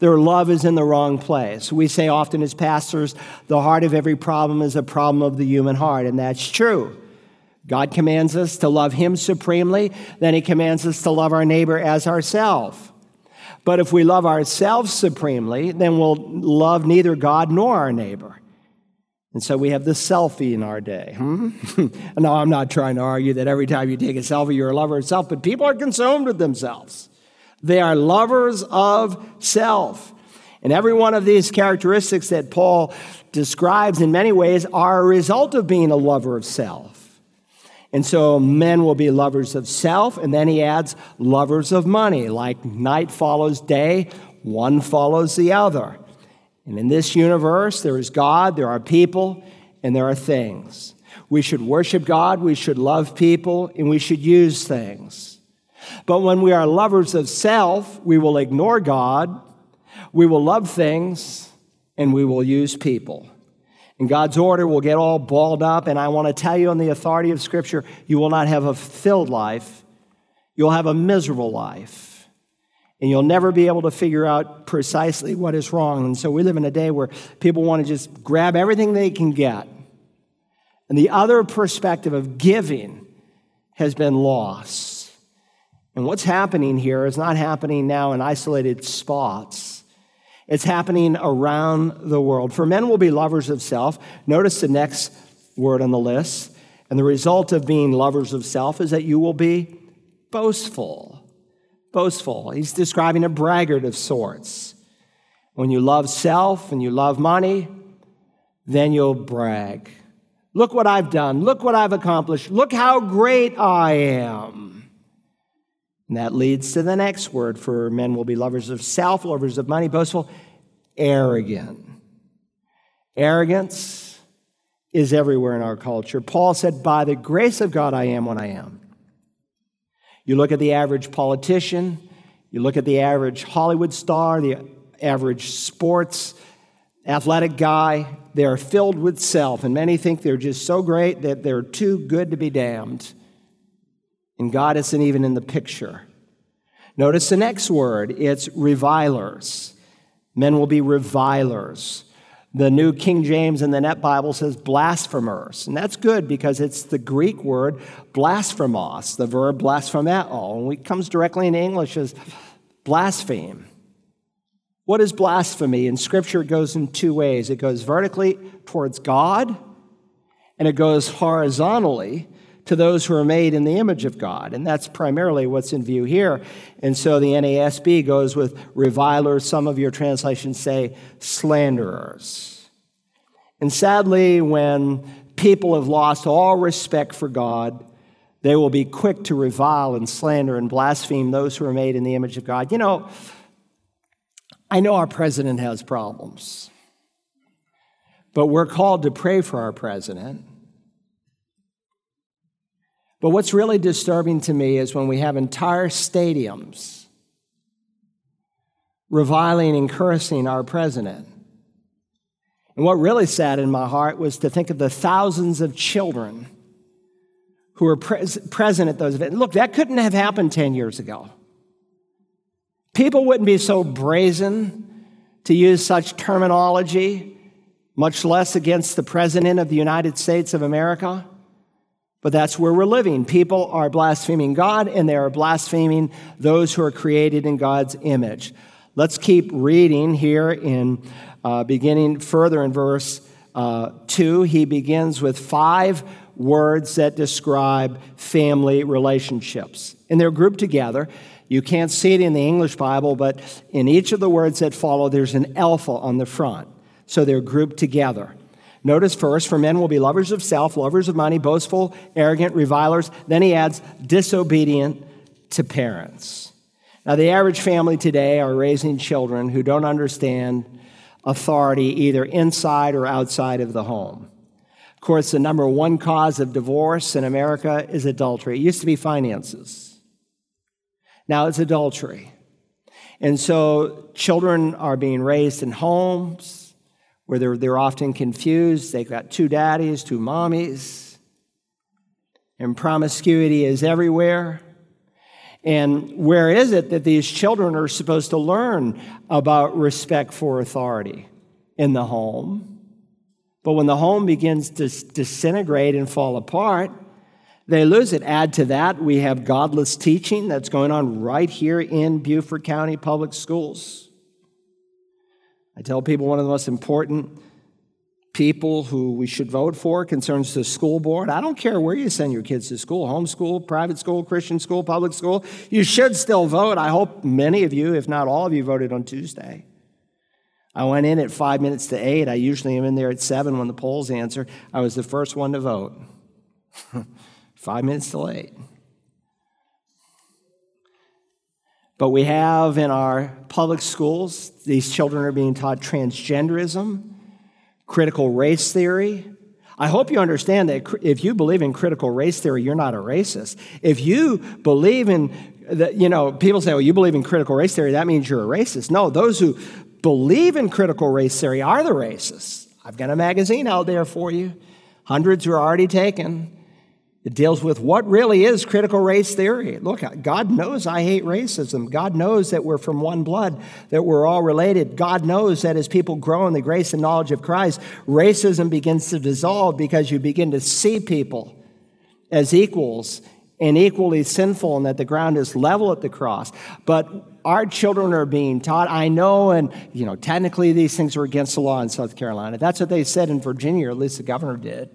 Speaker 1: Their love is in the wrong place. We say often as pastors, the heart of every problem is a problem of the human heart, and that's true. God commands us to love Him supremely, then He commands us to love our neighbor as ourselves. But if we love ourselves supremely, then we'll love neither God nor our neighbor. And so we have the selfie in our day. Hmm? [laughs] no, I'm not trying to argue that every time you take a selfie, you're a lover of self, but people are consumed with themselves. They are lovers of self. And every one of these characteristics that Paul describes in many ways are a result of being a lover of self. And so men will be lovers of self, and then he adds lovers of money. Like night follows day, one follows the other. And in this universe, there is God, there are people, and there are things. We should worship God, we should love people, and we should use things. But when we are lovers of self, we will ignore God, we will love things, and we will use people and God's order will get all balled up. And I want to tell you, on the authority of Scripture, you will not have a filled life, you'll have a miserable life. And you'll never be able to figure out precisely what is wrong. And so we live in a day where people want to just grab everything they can get. And the other perspective of giving has been lost. And what's happening here is not happening now in isolated spots. It's happening around the world. For men will be lovers of self. Notice the next word on the list. And the result of being lovers of self is that you will be boastful. Boastful. He's describing a braggart of sorts. When you love self and you love money, then you'll brag. Look what I've done. Look what I've accomplished. Look how great I am. And that leads to the next word for men will be lovers of self, lovers of money, boastful, arrogant. Arrogance is everywhere in our culture. Paul said, By the grace of God, I am what I am. You look at the average politician, you look at the average Hollywood star, the average sports athletic guy, they are filled with self, and many think they're just so great that they're too good to be damned and God isn't even in the picture. Notice the next word it's revilers. Men will be revilers. The New King James and the Net Bible says blasphemers. And that's good because it's the Greek word blasphemos, the verb blasphemeo, and it comes directly in English as blaspheme. What is blasphemy? In Scripture, it goes in two ways it goes vertically towards God, and it goes horizontally to those who are made in the image of God. And that's primarily what's in view here. And so the NASB goes with revilers. Some of your translations say slanderers. And sadly, when people have lost all respect for God, they will be quick to revile and slander and blaspheme those who are made in the image of God. You know, I know our president has problems, but we're called to pray for our president. But what's really disturbing to me is when we have entire stadiums reviling and cursing our president. And what really saddened my heart was to think of the thousands of children who were pres- present at those events. Look, that couldn't have happened 10 years ago. People wouldn't be so brazen to use such terminology, much less against the President of the United States of America. But that's where we're living. People are blaspheming God and they are blaspheming those who are created in God's image. Let's keep reading here in uh, beginning further in verse uh, 2. He begins with five words that describe family relationships. And they're grouped together. You can't see it in the English Bible, but in each of the words that follow, there's an alpha on the front. So they're grouped together. Notice first, for men will be lovers of self, lovers of money, boastful, arrogant, revilers. Then he adds, disobedient to parents. Now, the average family today are raising children who don't understand authority either inside or outside of the home. Of course, the number one cause of divorce in America is adultery. It used to be finances, now it's adultery. And so children are being raised in homes where they're, they're often confused. They've got two daddies, two mommies, and promiscuity is everywhere. And where is it that these children are supposed to learn about respect for authority? In the home. But when the home begins to disintegrate and fall apart, they lose it. Add to that, we have godless teaching that's going on right here in Beaufort County Public Schools. I tell people one of the most important people who we should vote for concerns the school board. I don't care where you send your kids to school homeschool, private school, Christian school, public school. You should still vote. I hope many of you, if not all of you, voted on Tuesday. I went in at five minutes to eight. I usually am in there at seven when the polls answer. I was the first one to vote. [laughs] five minutes to eight. But we have in our public schools, these children are being taught transgenderism, critical race theory. I hope you understand that if you believe in critical race theory, you're not a racist. If you believe in, the, you know, people say, well, you believe in critical race theory, that means you're a racist. No, those who believe in critical race theory are the racists. I've got a magazine out there for you. Hundreds are already taken. It deals with what really is critical race theory. Look, God knows I hate racism. God knows that we're from one blood, that we're all related. God knows that as people grow in the grace and knowledge of Christ, racism begins to dissolve because you begin to see people as equals and equally sinful and that the ground is level at the cross. But our children are being taught. I know, and you know, technically these things are against the law in South Carolina. That's what they said in Virginia, or at least the governor did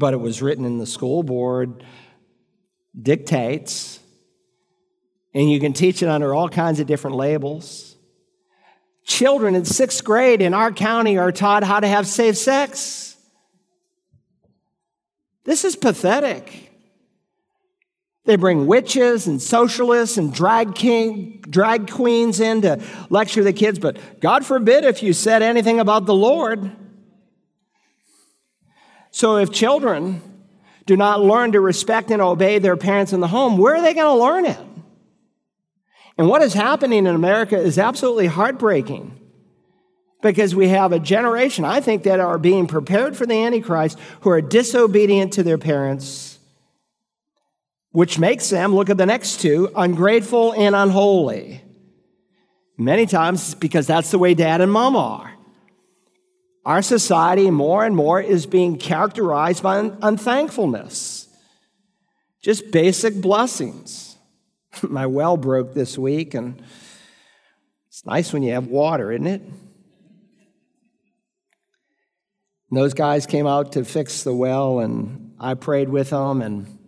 Speaker 1: but it was written in the school board dictates, and you can teach it under all kinds of different labels. Children in sixth grade in our county are taught how to have safe sex. This is pathetic. They bring witches and socialists and drag king, drag queens in to lecture the kids, but God forbid if you said anything about the Lord. So if children do not learn to respect and obey their parents in the home, where are they going to learn it? And what is happening in America is absolutely heartbreaking because we have a generation, I think, that are being prepared for the Antichrist who are disobedient to their parents, which makes them, look at the next two, ungrateful and unholy. Many times because that's the way dad and mom are. Our society more and more is being characterized by un- unthankfulness, just basic blessings. [laughs] My well broke this week, and it's nice when you have water, isn't it? And those guys came out to fix the well, and I prayed with them, and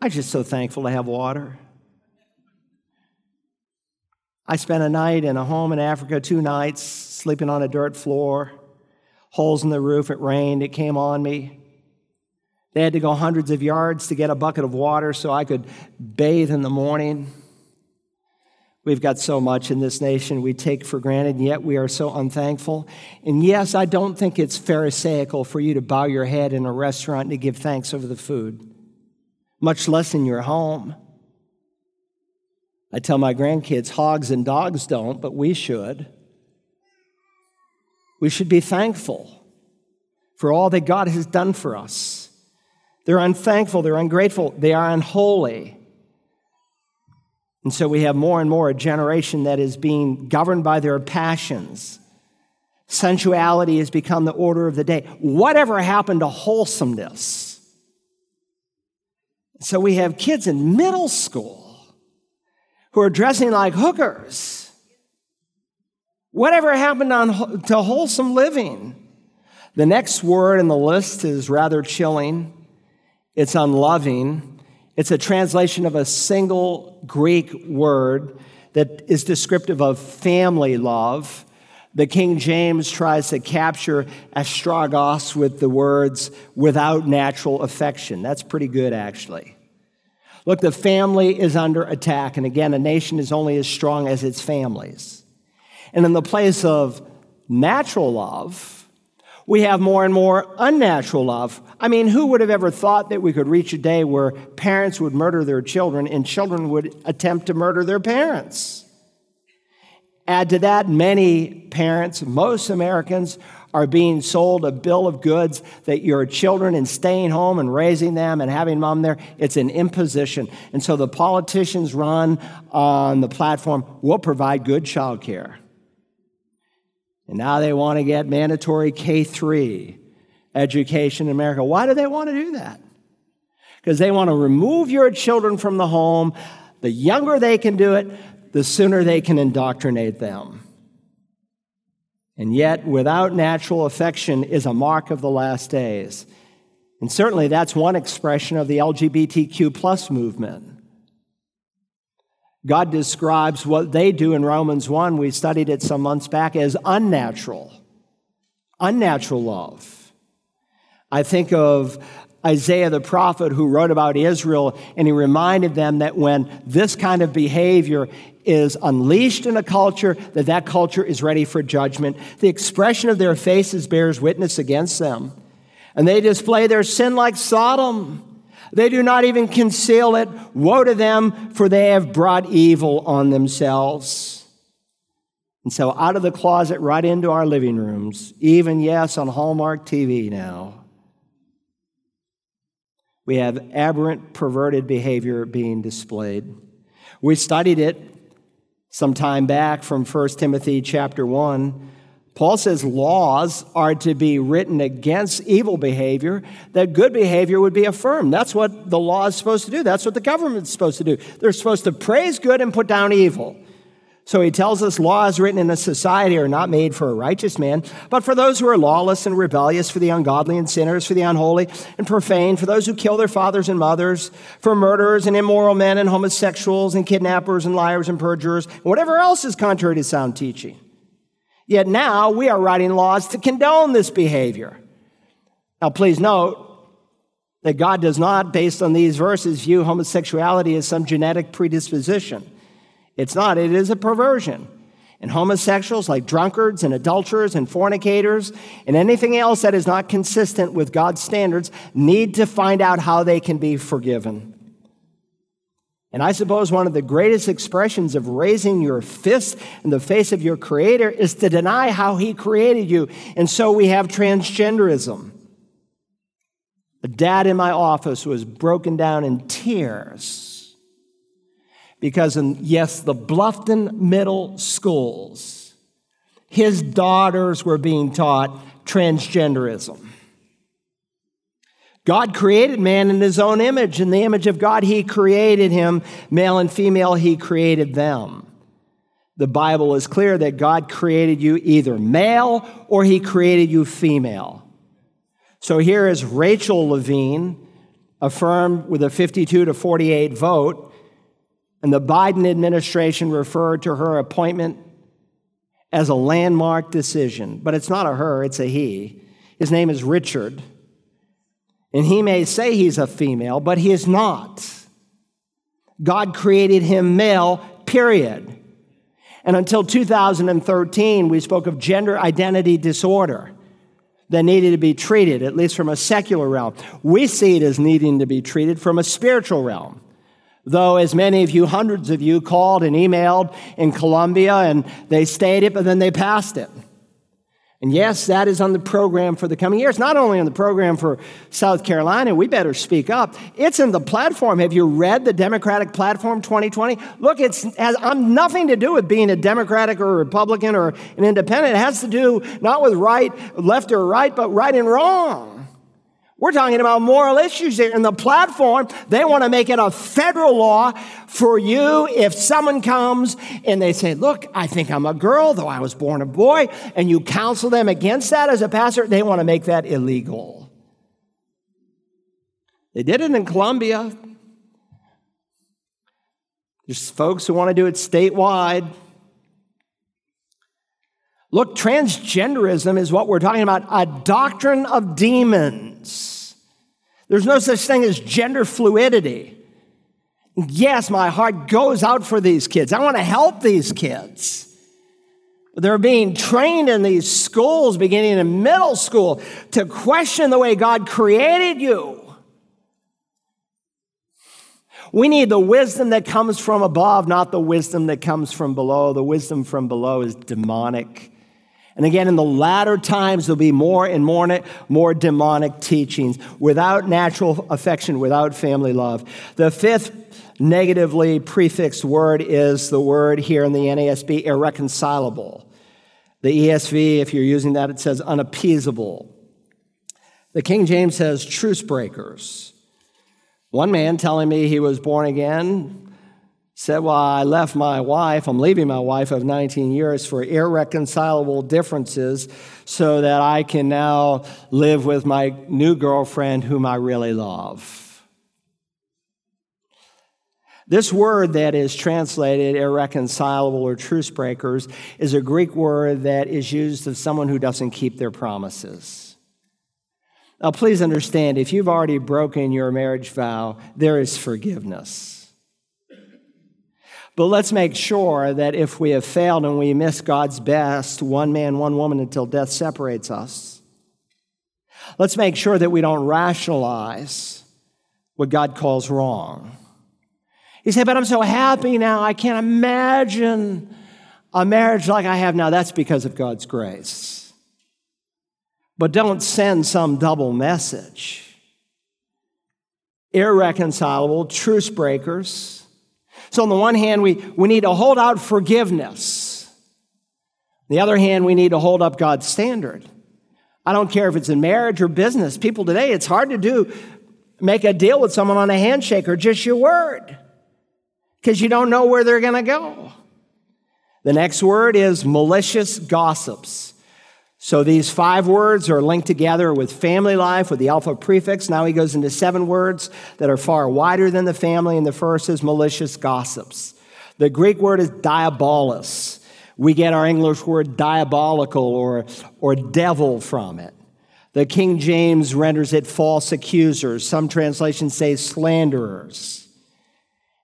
Speaker 1: I'm just so thankful to have water. I spent a night in a home in Africa, two nights, sleeping on a dirt floor, holes in the roof. It rained, it came on me. They had to go hundreds of yards to get a bucket of water so I could bathe in the morning. We've got so much in this nation we take for granted, and yet we are so unthankful. And yes, I don't think it's Pharisaical for you to bow your head in a restaurant to give thanks over the food, much less in your home. I tell my grandkids, hogs and dogs don't, but we should. We should be thankful for all that God has done for us. They're unthankful, they're ungrateful, they are unholy. And so we have more and more a generation that is being governed by their passions. Sensuality has become the order of the day. Whatever happened to wholesomeness? So we have kids in middle school who are dressing like hookers. Whatever happened on, to wholesome living? The next word in the list is rather chilling. It's unloving. It's a translation of a single Greek word that is descriptive of family love. The King James tries to capture astorgos with the words without natural affection. That's pretty good, actually. Look, the family is under attack. And again, a nation is only as strong as its families. And in the place of natural love, we have more and more unnatural love. I mean, who would have ever thought that we could reach a day where parents would murder their children and children would attempt to murder their parents? Add to that, many parents, most Americans, are being sold a bill of goods that your children and staying home and raising them and having mom there, it's an imposition. And so the politicians run on the platform, we'll provide good child care. And now they want to get mandatory K 3 education in America. Why do they want to do that? Because they want to remove your children from the home. The younger they can do it, the sooner they can indoctrinate them. And yet, without natural affection is a mark of the last days. And certainly that's one expression of the LGBTQ plus movement. God describes what they do in Romans 1. We studied it some months back as unnatural, unnatural love. I think of Isaiah the prophet who wrote about Israel, and he reminded them that when this kind of behavior is unleashed in a culture, that that culture is ready for judgment. The expression of their faces bears witness against them. And they display their sin like Sodom. They do not even conceal it. Woe to them, for they have brought evil on themselves. And so, out of the closet, right into our living rooms, even, yes, on Hallmark TV now, we have aberrant, perverted behavior being displayed. We studied it some time back from 1 Timothy chapter 1. Paul says laws are to be written against evil behavior, that good behavior would be affirmed. That's what the law is supposed to do. That's what the government's supposed to do. They're supposed to praise good and put down evil. So he tells us laws written in a society are not made for a righteous man, but for those who are lawless and rebellious, for the ungodly and sinners, for the unholy and profane, for those who kill their fathers and mothers, for murderers and immoral men and homosexuals and kidnappers and liars and perjurers, and whatever else is contrary to sound teaching. Yet now we are writing laws to condone this behavior. Now, please note that God does not, based on these verses, view homosexuality as some genetic predisposition. It's not, it is a perversion. And homosexuals, like drunkards and adulterers and fornicators and anything else that is not consistent with God's standards, need to find out how they can be forgiven. And I suppose one of the greatest expressions of raising your fist in the face of your Creator is to deny how He created you. And so we have transgenderism. A dad in my office was broken down in tears because, in, yes, the Bluffton middle schools, his daughters were being taught transgenderism. God created man in his own image. In the image of God, he created him. Male and female, he created them. The Bible is clear that God created you either male or he created you female. So here is Rachel Levine, affirmed with a 52 to 48 vote, and the Biden administration referred to her appointment as a landmark decision. But it's not a her, it's a he. His name is Richard. And he may say he's a female, but he is not. God created him male, period. And until 2013, we spoke of gender identity disorder that needed to be treated, at least from a secular realm. We see it as needing to be treated from a spiritual realm. Though, as many of you, hundreds of you, called and emailed in Columbia and they stayed it, but then they passed it. And yes, that is on the program for the coming years. Not only on the program for South Carolina, we better speak up. It's in the platform. Have you read the Democratic Platform 2020? Look, it has um, nothing to do with being a Democratic or a Republican or an independent. It has to do not with right, left or right, but right and wrong. We're talking about moral issues here. In the platform, they want to make it a federal law for you if someone comes and they say, Look, I think I'm a girl, though I was born a boy, and you counsel them against that as a pastor, they want to make that illegal. They did it in Columbia. There's folks who want to do it statewide. Look, transgenderism is what we're talking about a doctrine of demons. There's no such thing as gender fluidity. Yes, my heart goes out for these kids. I want to help these kids. They're being trained in these schools, beginning in middle school, to question the way God created you. We need the wisdom that comes from above, not the wisdom that comes from below. The wisdom from below is demonic. And again, in the latter times, there'll be more and more, more demonic teachings without natural affection, without family love. The fifth negatively prefixed word is the word here in the NASB, irreconcilable. The ESV, if you're using that, it says unappeasable. The King James says truce breakers. One man telling me he was born again said, Well, I left my wife, I'm leaving my wife of 19 years for irreconcilable differences so that I can now live with my new girlfriend whom I really love. This word that is translated irreconcilable or truce breakers is a Greek word that is used of someone who doesn't keep their promises. Now, please understand if you've already broken your marriage vow, there is forgiveness. But let's make sure that if we have failed and we miss God's best, one man, one woman until death separates us, let's make sure that we don't rationalize what God calls wrong. You say, but I'm so happy now, I can't imagine a marriage like I have now. That's because of God's grace. But don't send some double message. Irreconcilable, truce breakers so, on the one hand, we, we need to hold out forgiveness. On the other hand, we need to hold up God's standard. I don't care if it's in marriage or business. People today, it's hard to do, make a deal with someone on a handshake or just your word because you don't know where they're going to go. The next word is malicious gossips. So these five words are linked together with family life, with the alpha prefix. Now he goes into seven words that are far wider than the family, and the first is malicious gossips. The Greek word is diabolos. We get our English word diabolical or, or devil from it. The King James renders it false accusers. Some translations say slanderers.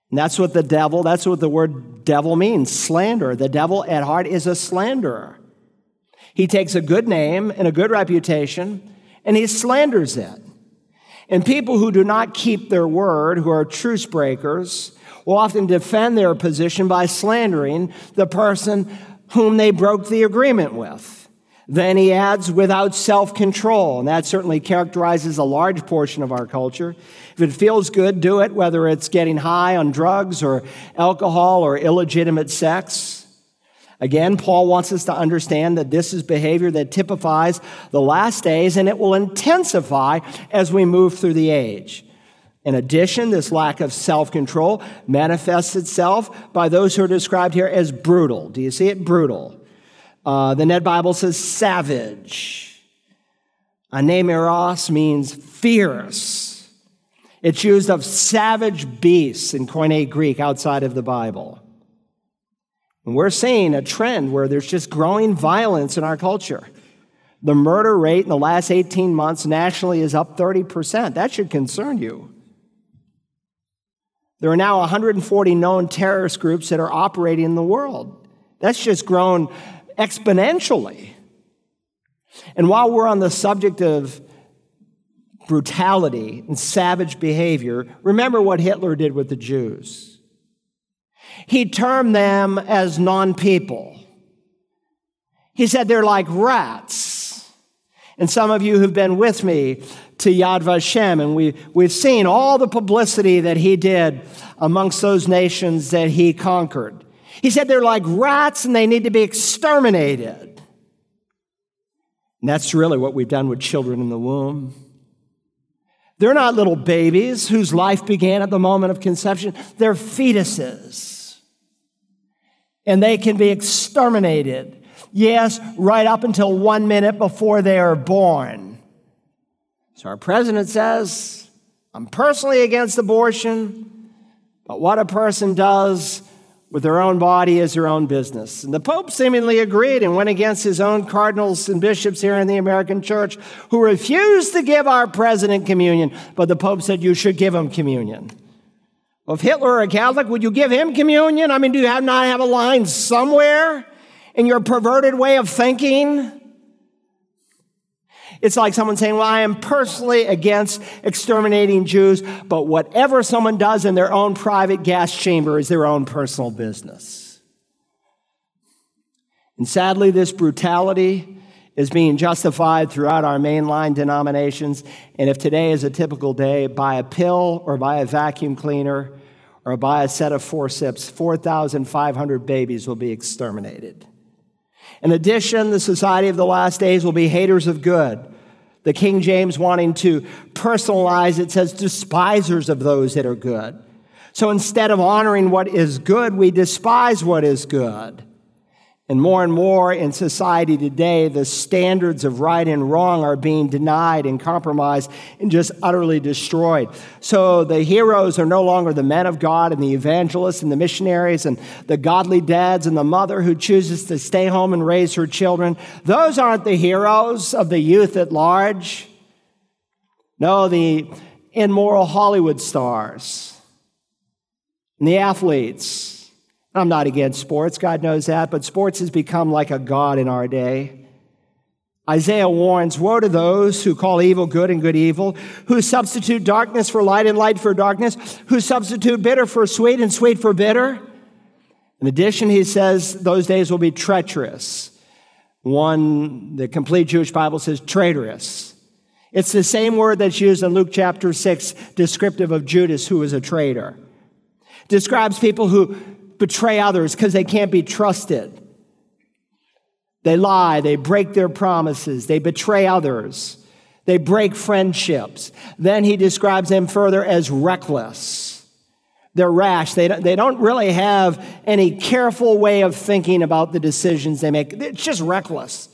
Speaker 1: And that's what the devil, that's what the word devil means slander. The devil at heart is a slanderer. He takes a good name and a good reputation and he slanders it. And people who do not keep their word, who are truce breakers, will often defend their position by slandering the person whom they broke the agreement with. Then he adds, without self control. And that certainly characterizes a large portion of our culture. If it feels good, do it, whether it's getting high on drugs or alcohol or illegitimate sex. Again, Paul wants us to understand that this is behavior that typifies the last days and it will intensify as we move through the age. In addition, this lack of self control manifests itself by those who are described here as brutal. Do you see it? Brutal. Uh, the Net Bible says savage. Anemeros means fierce. It's used of savage beasts in Koine Greek outside of the Bible. And we're seeing a trend where there's just growing violence in our culture. The murder rate in the last 18 months nationally is up 30%. That should concern you. There are now 140 known terrorist groups that are operating in the world. That's just grown exponentially. And while we're on the subject of brutality and savage behavior, remember what Hitler did with the Jews. He termed them as non people. He said they're like rats. And some of you who've been with me to Yad Vashem, and we, we've seen all the publicity that he did amongst those nations that he conquered. He said they're like rats and they need to be exterminated. And that's really what we've done with children in the womb. They're not little babies whose life began at the moment of conception, they're fetuses. And they can be exterminated. Yes, right up until one minute before they are born. So our president says, I'm personally against abortion, but what a person does with their own body is their own business. And the Pope seemingly agreed and went against his own cardinals and bishops here in the American church who refused to give our president communion. But the Pope said, You should give him communion. Well, if Hitler were a Catholic, would you give him communion? I mean, do you have not have a line somewhere in your perverted way of thinking? It's like someone saying, Well, I am personally against exterminating Jews, but whatever someone does in their own private gas chamber is their own personal business. And sadly, this brutality is being justified throughout our mainline denominations. And if today is a typical day, by a pill or by a vacuum cleaner or by a set of forceps, 4,500 babies will be exterminated. In addition, the society of the last days will be haters of good. The King James wanting to personalize it says despisers of those that are good. So instead of honoring what is good, we despise what is good. And more and more in society today, the standards of right and wrong are being denied and compromised and just utterly destroyed. So the heroes are no longer the men of God and the evangelists and the missionaries and the godly dads and the mother who chooses to stay home and raise her children. Those aren't the heroes of the youth at large. No, the immoral Hollywood stars and the athletes I'm not against sports, God knows that, but sports has become like a God in our day. Isaiah warns Woe to those who call evil good and good evil, who substitute darkness for light and light for darkness, who substitute bitter for sweet and sweet for bitter. In addition, he says those days will be treacherous. One, the complete Jewish Bible says traitorous. It's the same word that's used in Luke chapter 6, descriptive of Judas, who was a traitor. Describes people who betray others because they can't be trusted. They lie, they break their promises, they betray others, they break friendships. Then he describes them further as reckless. They're rash. They don't, they don't really have any careful way of thinking about the decisions they make. It's just reckless.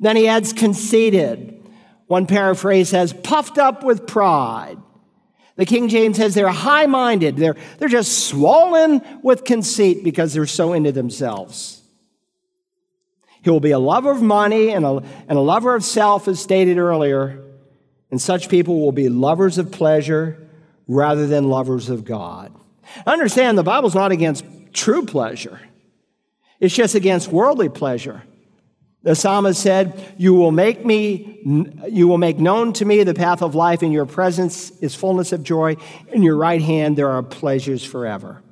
Speaker 1: Then he adds conceited. One paraphrase says, puffed up with pride. The King James says they're high minded, they're, they're just swollen with conceit because they're so into themselves. He will be a lover of money and a, and a lover of self, as stated earlier, and such people will be lovers of pleasure rather than lovers of God. Understand the Bible's not against true pleasure, it's just against worldly pleasure. The psalmist said, You will make me, you will make known to me the path of life. In your presence is fullness of joy. In your right hand there are pleasures forever.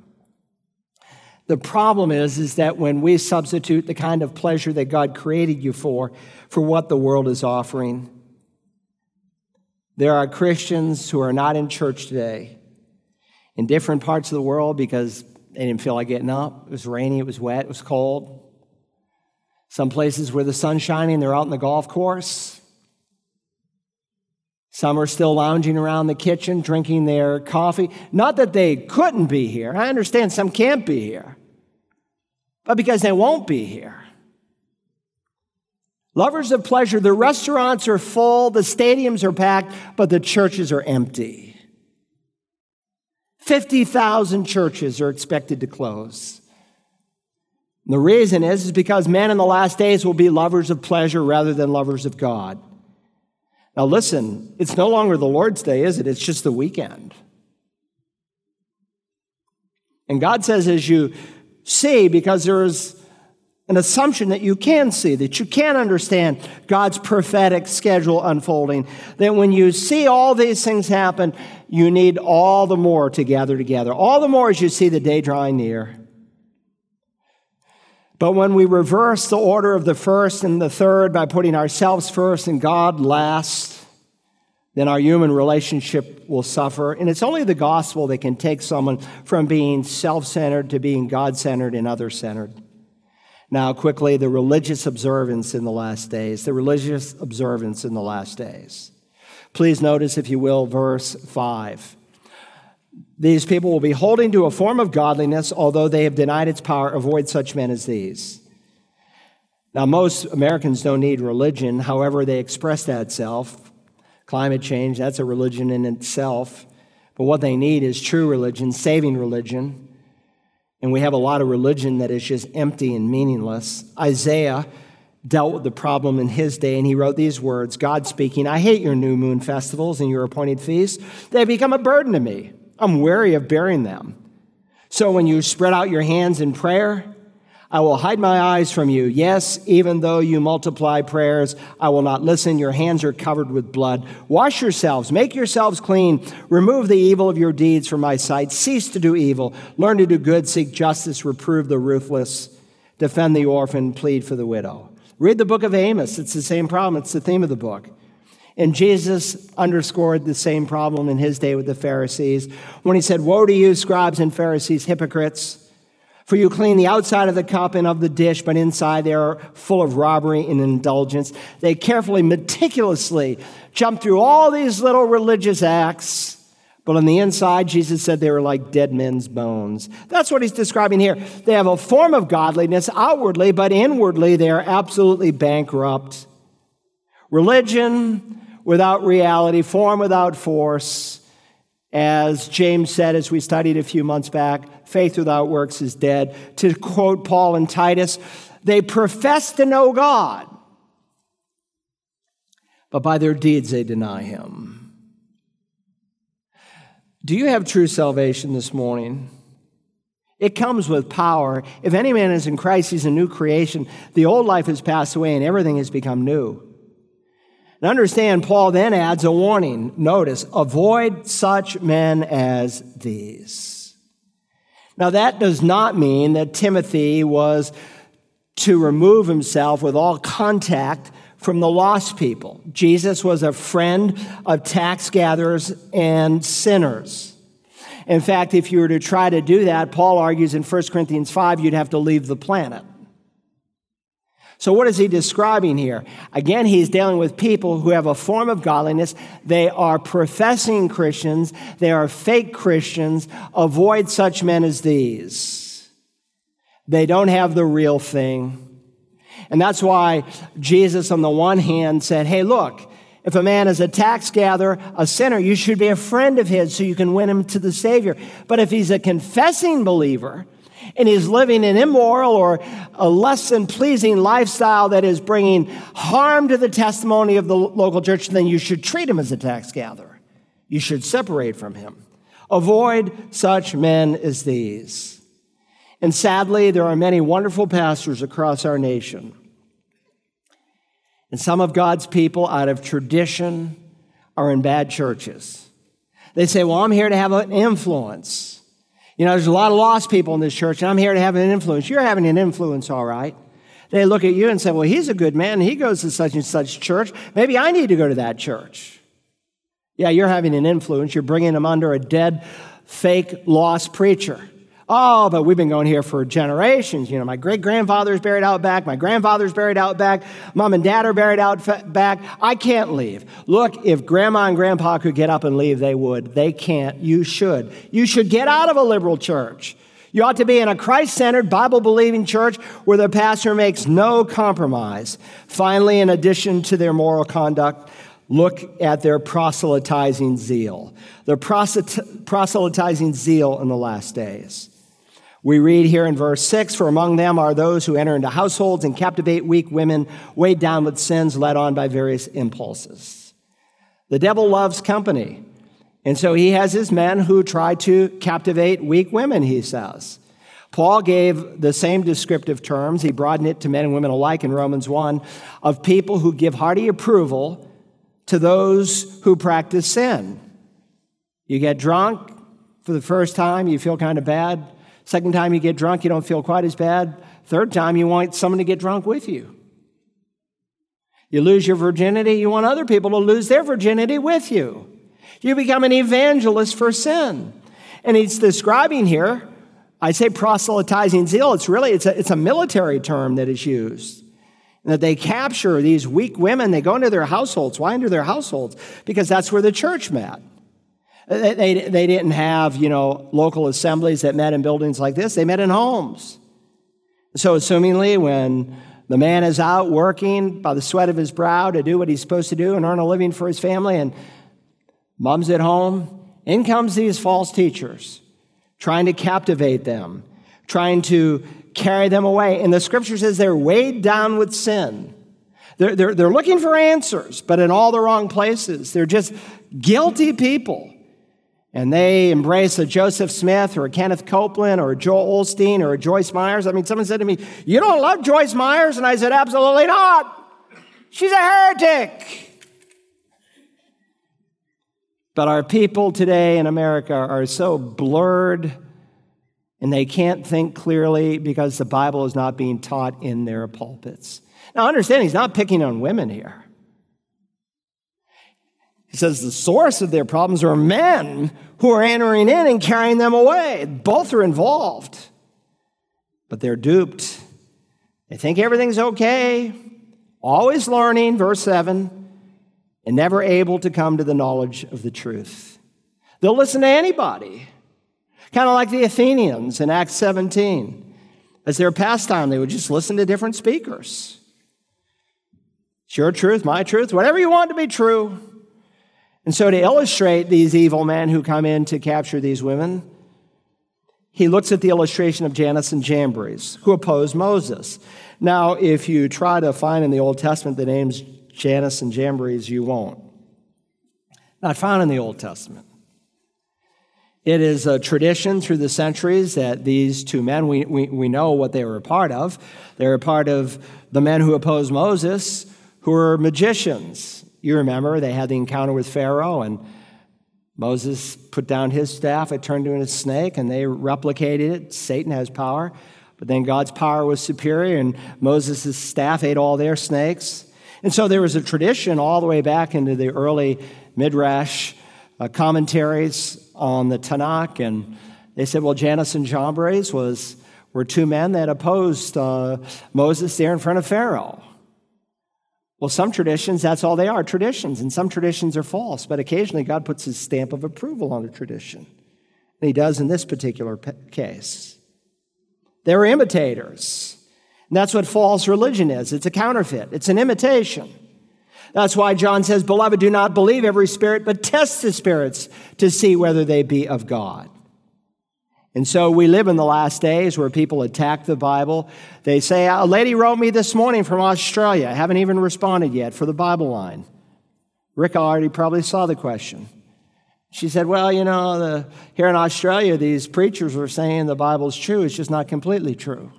Speaker 1: The problem is, is that when we substitute the kind of pleasure that God created you for, for what the world is offering, there are Christians who are not in church today in different parts of the world because they didn't feel like getting up. It was rainy, it was wet, it was cold. Some places where the sun's shining, they're out in the golf course. Some are still lounging around the kitchen drinking their coffee. Not that they couldn't be here. I understand some can't be here, but because they won't be here. Lovers of pleasure, the restaurants are full, the stadiums are packed, but the churches are empty. 50,000 churches are expected to close. And the reason is, is because men in the last days will be lovers of pleasure rather than lovers of God. Now, listen, it's no longer the Lord's day, is it? It's just the weekend. And God says, as you see, because there is an assumption that you can see, that you can understand God's prophetic schedule unfolding, that when you see all these things happen, you need all the more to gather together. All the more as you see the day drawing near. But when we reverse the order of the first and the third by putting ourselves first and God last, then our human relationship will suffer. And it's only the gospel that can take someone from being self centered to being God centered and other centered. Now, quickly, the religious observance in the last days. The religious observance in the last days. Please notice, if you will, verse 5. These people will be holding to a form of godliness, although they have denied its power. Avoid such men as these. Now, most Americans don't need religion, however, they express that self. Climate change, that's a religion in itself. But what they need is true religion, saving religion. And we have a lot of religion that is just empty and meaningless. Isaiah dealt with the problem in his day, and he wrote these words God speaking, I hate your new moon festivals and your appointed feasts. They become a burden to me. I'm wary of bearing them. So when you spread out your hands in prayer, I will hide my eyes from you. Yes, even though you multiply prayers, I will not listen. Your hands are covered with blood. Wash yourselves, make yourselves clean. Remove the evil of your deeds from my sight. Cease to do evil. Learn to do good. Seek justice. Reprove the ruthless. Defend the orphan. Plead for the widow. Read the book of Amos. It's the same problem. It's the theme of the book. And Jesus underscored the same problem in his day with the Pharisees when he said, Woe to you, scribes and Pharisees, hypocrites! For you clean the outside of the cup and of the dish, but inside they are full of robbery and indulgence. They carefully, meticulously jump through all these little religious acts, but on the inside, Jesus said they were like dead men's bones. That's what he's describing here. They have a form of godliness outwardly, but inwardly they are absolutely bankrupt. Religion without reality, form without force. As James said, as we studied a few months back, faith without works is dead. To quote Paul and Titus, they profess to know God, but by their deeds they deny him. Do you have true salvation this morning? It comes with power. If any man is in Christ, he's a new creation. The old life has passed away and everything has become new. And understand, Paul then adds a warning. Notice, avoid such men as these. Now, that does not mean that Timothy was to remove himself with all contact from the lost people. Jesus was a friend of tax gatherers and sinners. In fact, if you were to try to do that, Paul argues in 1 Corinthians 5, you'd have to leave the planet. So, what is he describing here? Again, he's dealing with people who have a form of godliness. They are professing Christians, they are fake Christians. Avoid such men as these. They don't have the real thing. And that's why Jesus, on the one hand, said, Hey, look, if a man is a tax gatherer, a sinner, you should be a friend of his so you can win him to the Savior. But if he's a confessing believer, and he's living an immoral or a less than pleasing lifestyle that is bringing harm to the testimony of the local church, then you should treat him as a tax gatherer. You should separate from him. Avoid such men as these. And sadly, there are many wonderful pastors across our nation. And some of God's people, out of tradition, are in bad churches. They say, Well, I'm here to have an influence. You know, there's a lot of lost people in this church, and I'm here to have an influence. You're having an influence, all right. They look at you and say, Well, he's a good man. He goes to such and such church. Maybe I need to go to that church. Yeah, you're having an influence. You're bringing them under a dead, fake, lost preacher. Oh, but we've been going here for generations. You know, my great grandfather's buried out back. My grandfather's buried out back. Mom and dad are buried out back. I can't leave. Look, if grandma and grandpa could get up and leave, they would. They can't. You should. You should get out of a liberal church. You ought to be in a Christ centered, Bible believing church where the pastor makes no compromise. Finally, in addition to their moral conduct, look at their proselytizing zeal. Their proselytizing zeal in the last days. We read here in verse 6 For among them are those who enter into households and captivate weak women, weighed down with sins, led on by various impulses. The devil loves company. And so he has his men who try to captivate weak women, he says. Paul gave the same descriptive terms, he broadened it to men and women alike in Romans 1, of people who give hearty approval to those who practice sin. You get drunk for the first time, you feel kind of bad. Second time you get drunk, you don't feel quite as bad. Third time, you want someone to get drunk with you. You lose your virginity, you want other people to lose their virginity with you. You become an evangelist for sin. And he's describing here, I say proselytizing zeal, it's really, it's a, it's a military term that is used. And that they capture these weak women, they go into their households. Why into their households? Because that's where the church met. Uh, they, they, they didn't have, you know, local assemblies that met in buildings like this. They met in homes. So, assumingly, when the man is out working by the sweat of his brow to do what he's supposed to do and earn a living for his family, and mom's at home, in comes these false teachers, trying to captivate them, trying to carry them away. And the scripture says they're weighed down with sin. They're, they're, they're looking for answers, but in all the wrong places. They're just guilty people and they embrace a Joseph Smith or a Kenneth Copeland or a Joel Osteen or a Joyce Myers. I mean, someone said to me, You don't love Joyce Myers? And I said, Absolutely not. She's a heretic. But our people today in America are so blurred and they can't think clearly because the Bible is not being taught in their pulpits. Now, understand, he's not picking on women here. He says the source of their problems are men who are entering in and carrying them away. Both are involved, but they're duped. They think everything's okay, always learning, verse 7, and never able to come to the knowledge of the truth. They'll listen to anybody, kind of like the Athenians in Acts 17. As their pastime, they would just listen to different speakers. It's your truth, my truth, whatever you want to be true. And so, to illustrate these evil men who come in to capture these women, he looks at the illustration of Jannes and Jambres, who opposed Moses. Now, if you try to find in the Old Testament the names Jannes and Jambres, you won't. Not found in the Old Testament. It is a tradition through the centuries that these two men, we, we, we know what they were a part of. They were a part of the men who opposed Moses, who were magicians. You remember they had the encounter with Pharaoh, and Moses put down his staff, it turned into a snake, and they replicated it. Satan has power. But then God's power was superior, and Moses' staff ate all their snakes. And so there was a tradition all the way back into the early Midrash uh, commentaries on the Tanakh, and they said, well, Jannes and Jambres was, were two men that opposed uh, Moses there in front of Pharaoh. Well, some traditions, that's all they are traditions, and some traditions are false, but occasionally God puts his stamp of approval on a tradition. And he does in this particular case. They were imitators. And that's what false religion is it's a counterfeit, it's an imitation. That's why John says, Beloved, do not believe every spirit, but test the spirits to see whether they be of God. And so we live in the last days where people attack the Bible. They say, A lady wrote me this morning from Australia. I haven't even responded yet for the Bible line. Rick already probably saw the question. She said, Well, you know, the, here in Australia, these preachers are saying the Bible's true. It's just not completely true.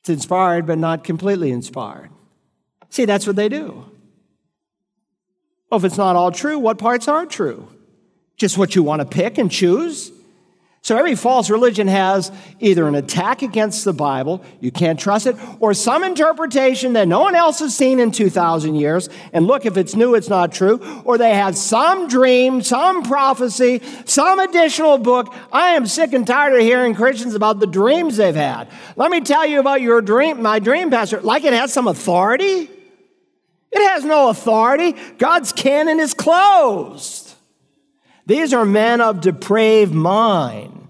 Speaker 1: It's inspired, but not completely inspired. See, that's what they do. Well, if it's not all true, what parts are true? Just what you want to pick and choose? So every false religion has either an attack against the Bible, you can't trust it, or some interpretation that no one else has seen in 2,000 years, and look, if it's new, it's not true, or they have some dream, some prophecy, some additional book. I am sick and tired of hearing Christians about the dreams they've had. Let me tell you about your dream, my dream, Pastor, like it has some authority. It has no authority. God's canon is closed. These are men of depraved mind.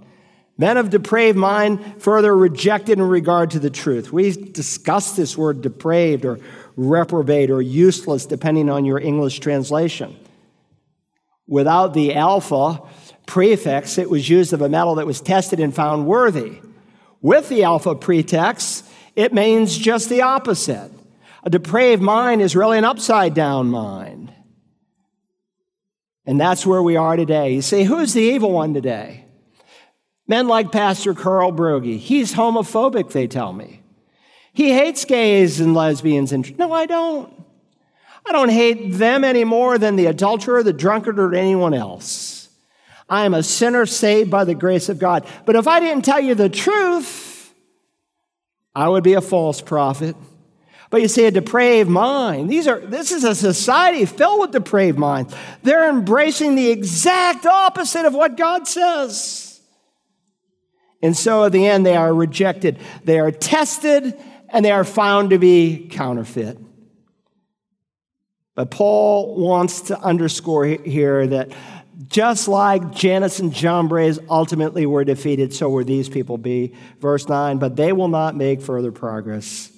Speaker 1: Men of depraved mind, further rejected in regard to the truth. We discussed this word depraved or reprobate or useless, depending on your English translation. Without the alpha prefix, it was used of a metal that was tested and found worthy. With the alpha prefix, it means just the opposite. A depraved mind is really an upside down mind. And that's where we are today. You say, who's the evil one today? Men like Pastor Carl Broggi. He's homophobic, they tell me. He hates gays and lesbians. And no, I don't. I don't hate them any more than the adulterer, the drunkard, or anyone else. I am a sinner saved by the grace of God. But if I didn't tell you the truth, I would be a false prophet. But you see, a depraved mind. These are, this is a society filled with depraved minds. They're embracing the exact opposite of what God says. And so at the end, they are rejected. They are tested and they are found to be counterfeit. But Paul wants to underscore here that just like Jannes and Jambres ultimately were defeated, so will these people be. Verse 9, but they will not make further progress.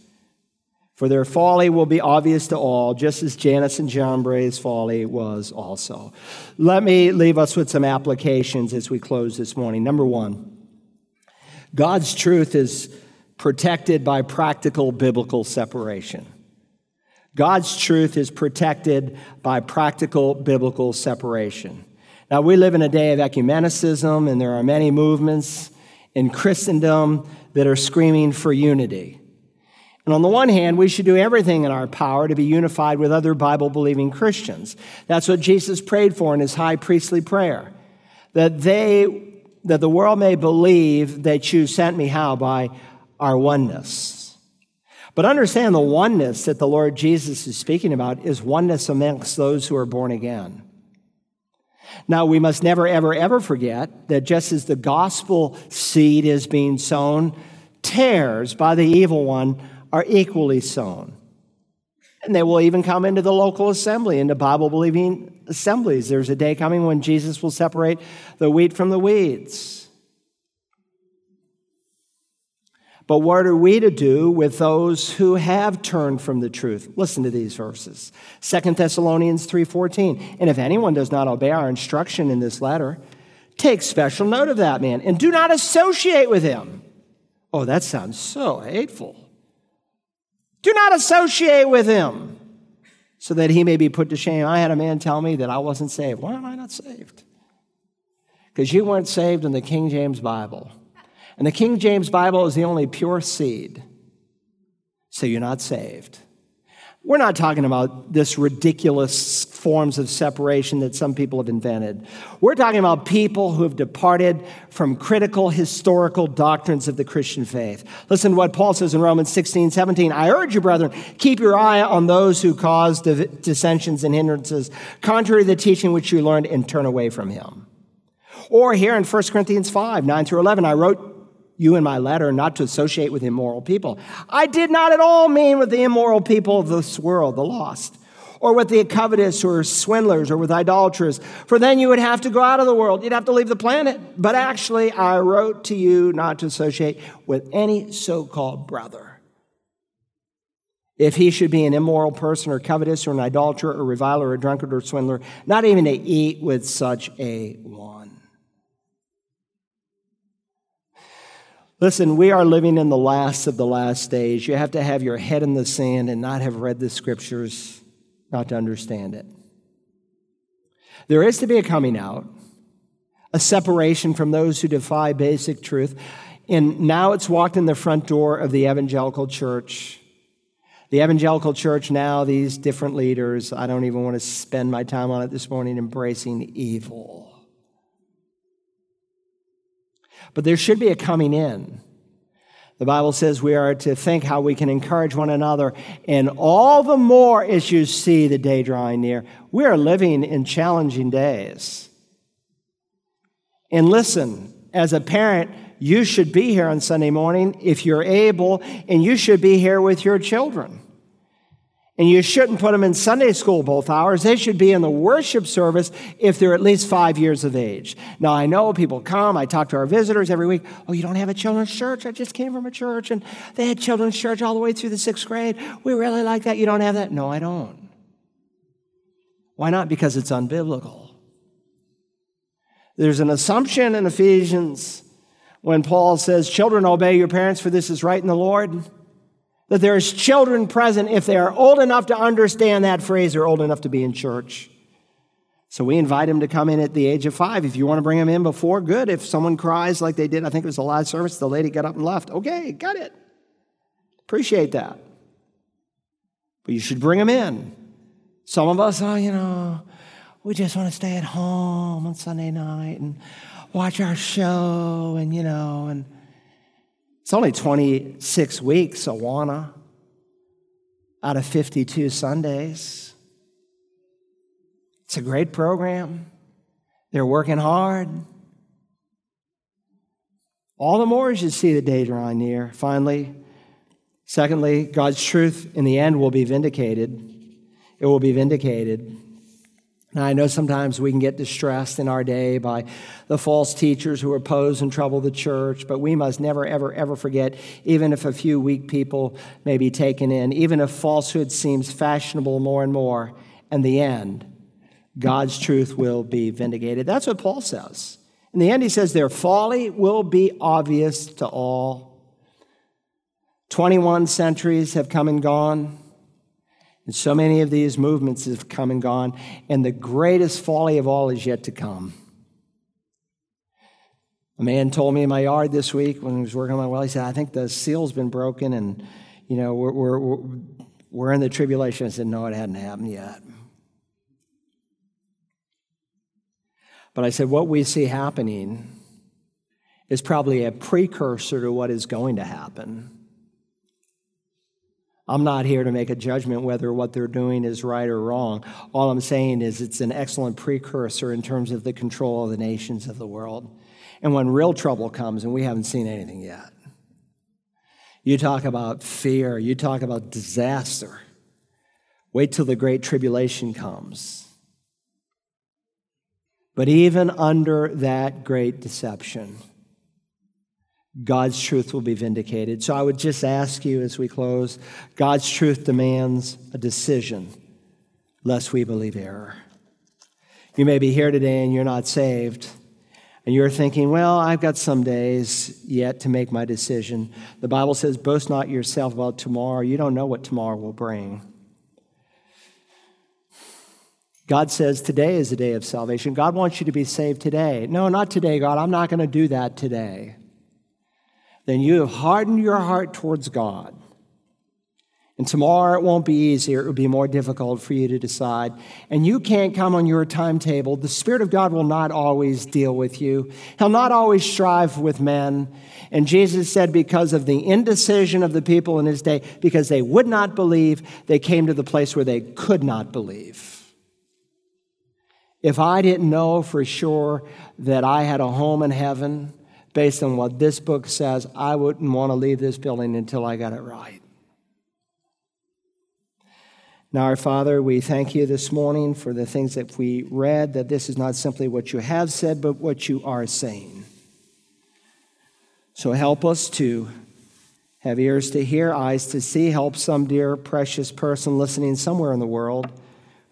Speaker 1: For their folly will be obvious to all, just as Jannes and Jambres' folly was also. Let me leave us with some applications as we close this morning. Number one, God's truth is protected by practical biblical separation. God's truth is protected by practical biblical separation. Now, we live in a day of ecumenicism, and there are many movements in Christendom that are screaming for unity. And on the one hand, we should do everything in our power to be unified with other Bible believing Christians. That's what Jesus prayed for in his high priestly prayer. That they, that the world may believe that you sent me how? By our oneness. But understand the oneness that the Lord Jesus is speaking about is oneness amongst those who are born again. Now, we must never, ever, ever forget that just as the gospel seed is being sown, tares by the evil one are equally sown. And they will even come into the local assembly, into Bible believing assemblies. There's a day coming when Jesus will separate the wheat from the weeds. But what are we to do with those who have turned from the truth? Listen to these verses. 2 Thessalonians 3:14. And if anyone does not obey our instruction in this letter, take special note of that man and do not associate with him. Oh, that sounds so hateful. Do not associate with him so that he may be put to shame. I had a man tell me that I wasn't saved. Why am I not saved? Because you weren't saved in the King James Bible. And the King James Bible is the only pure seed. So you're not saved. We're not talking about this ridiculous forms of separation that some people have invented. We're talking about people who have departed from critical historical doctrines of the Christian faith. Listen to what Paul says in Romans 16, 17. I urge you, brethren, keep your eye on those who cause dissensions and hindrances, contrary to the teaching which you learned, and turn away from him. Or here in 1 Corinthians 5, 9 through 11, I wrote you in my letter not to associate with immoral people. I did not at all mean with the immoral people of this world, the lost, or with the covetous or swindlers or with idolaters, for then you would have to go out of the world. You'd have to leave the planet. But actually, I wrote to you not to associate with any so called brother. If he should be an immoral person or covetous or an idolater or reviler or drunkard or swindler, not even to eat with such a one. Listen, we are living in the last of the last days. You have to have your head in the sand and not have read the scriptures not to understand it. There is to be a coming out, a separation from those who defy basic truth. And now it's walked in the front door of the evangelical church. The evangelical church now, these different leaders, I don't even want to spend my time on it this morning, embracing evil. But there should be a coming in. The Bible says we are to think how we can encourage one another, and all the more as you see the day drawing near. We are living in challenging days. And listen, as a parent, you should be here on Sunday morning if you're able, and you should be here with your children. And you shouldn't put them in Sunday school both hours. They should be in the worship service if they're at least five years of age. Now, I know people come, I talk to our visitors every week. Oh, you don't have a children's church? I just came from a church and they had children's church all the way through the sixth grade. We really like that. You don't have that? No, I don't. Why not? Because it's unbiblical. There's an assumption in Ephesians when Paul says, Children, obey your parents, for this is right in the Lord that there's children present if they are old enough to understand that phrase or old enough to be in church. So we invite them to come in at the age of five. If you want to bring them in before, good. If someone cries like they did, I think it was a live service, the lady got up and left. Okay, got it. Appreciate that. But you should bring them in. Some of us, oh, you know, we just want to stay at home on Sunday night and watch our show and, you know, and It's only 26 weeks, Awana, out of 52 Sundays. It's a great program. They're working hard. All the more as you see the day drawing near. Finally, secondly, God's truth in the end will be vindicated. It will be vindicated. Now, I know sometimes we can get distressed in our day by the false teachers who oppose and trouble the church, but we must never, ever, ever forget, even if a few weak people may be taken in, even if falsehood seems fashionable more and more, in the end, God's truth will be vindicated. That's what Paul says. In the end, he says, Their folly will be obvious to all. 21 centuries have come and gone. And so many of these movements have come and gone, and the greatest folly of all is yet to come. A man told me in my yard this week when he was working on my well, he said, I think the seal's been broken and, you know, we're, we're, we're in the tribulation. I said, no, it hadn't happened yet. But I said, what we see happening is probably a precursor to what is going to happen. I'm not here to make a judgment whether what they're doing is right or wrong. All I'm saying is it's an excellent precursor in terms of the control of the nations of the world. And when real trouble comes, and we haven't seen anything yet, you talk about fear, you talk about disaster. Wait till the great tribulation comes. But even under that great deception, God's truth will be vindicated. So I would just ask you as we close God's truth demands a decision, lest we believe error. You may be here today and you're not saved, and you're thinking, well, I've got some days yet to make my decision. The Bible says, boast not yourself about tomorrow. You don't know what tomorrow will bring. God says today is the day of salvation. God wants you to be saved today. No, not today, God. I'm not going to do that today then you have hardened your heart towards God. And tomorrow it won't be easier, it will be more difficult for you to decide. And you can't come on your timetable. The Spirit of God will not always deal with you, He'll not always strive with men. And Jesus said, because of the indecision of the people in His day, because they would not believe, they came to the place where they could not believe. If I didn't know for sure that I had a home in heaven, based on what this book says, I wouldn't want to leave this building until I got it right. Now, our Father, we thank you this morning for the things that we read, that this is not simply what you have said, but what you are saying. So help us to have ears to hear, eyes to see. Help some dear, precious person listening somewhere in the world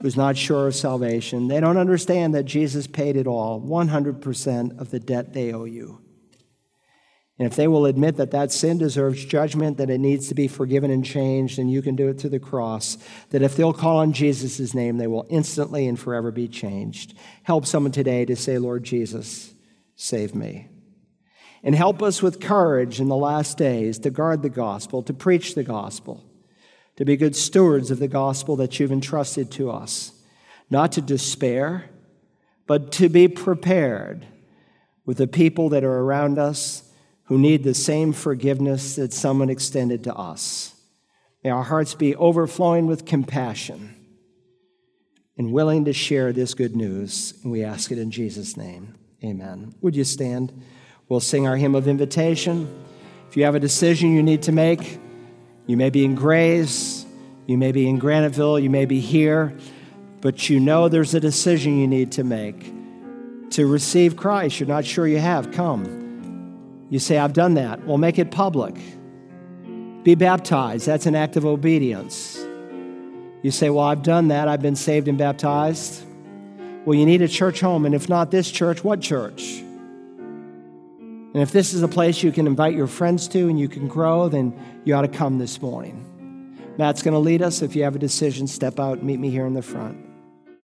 Speaker 1: who's not sure of salvation. They don't understand that Jesus paid it all 100% of the debt they owe you. And if they will admit that that sin deserves judgment, that it needs to be forgiven and changed, and you can do it through the cross, that if they'll call on Jesus' name, they will instantly and forever be changed. Help someone today to say, Lord Jesus, save me. And help us with courage in the last days to guard the gospel, to preach the gospel, to be good stewards of the gospel that you've entrusted to us, not to despair, but to be prepared with the people that are around us who need the same forgiveness that someone extended to us. May our hearts be overflowing with compassion and willing to share this good news. And we ask it in Jesus' name. Amen. Would you stand? We'll sing our hymn of invitation. If you have a decision you need to make, you may be in Grays, you may be in Graniteville, you may be here, but you know there's a decision you need to make to receive Christ. You're not sure you have. Come. You say, I've done that. Well, make it public. Be baptized. That's an act of obedience. You say, Well, I've done that. I've been saved and baptized. Well, you need a church home. And if not this church, what church? And if this is a place you can invite your friends to and you can grow, then you ought to come this morning. Matt's going to lead us. If you have a decision, step out meet me here in the front.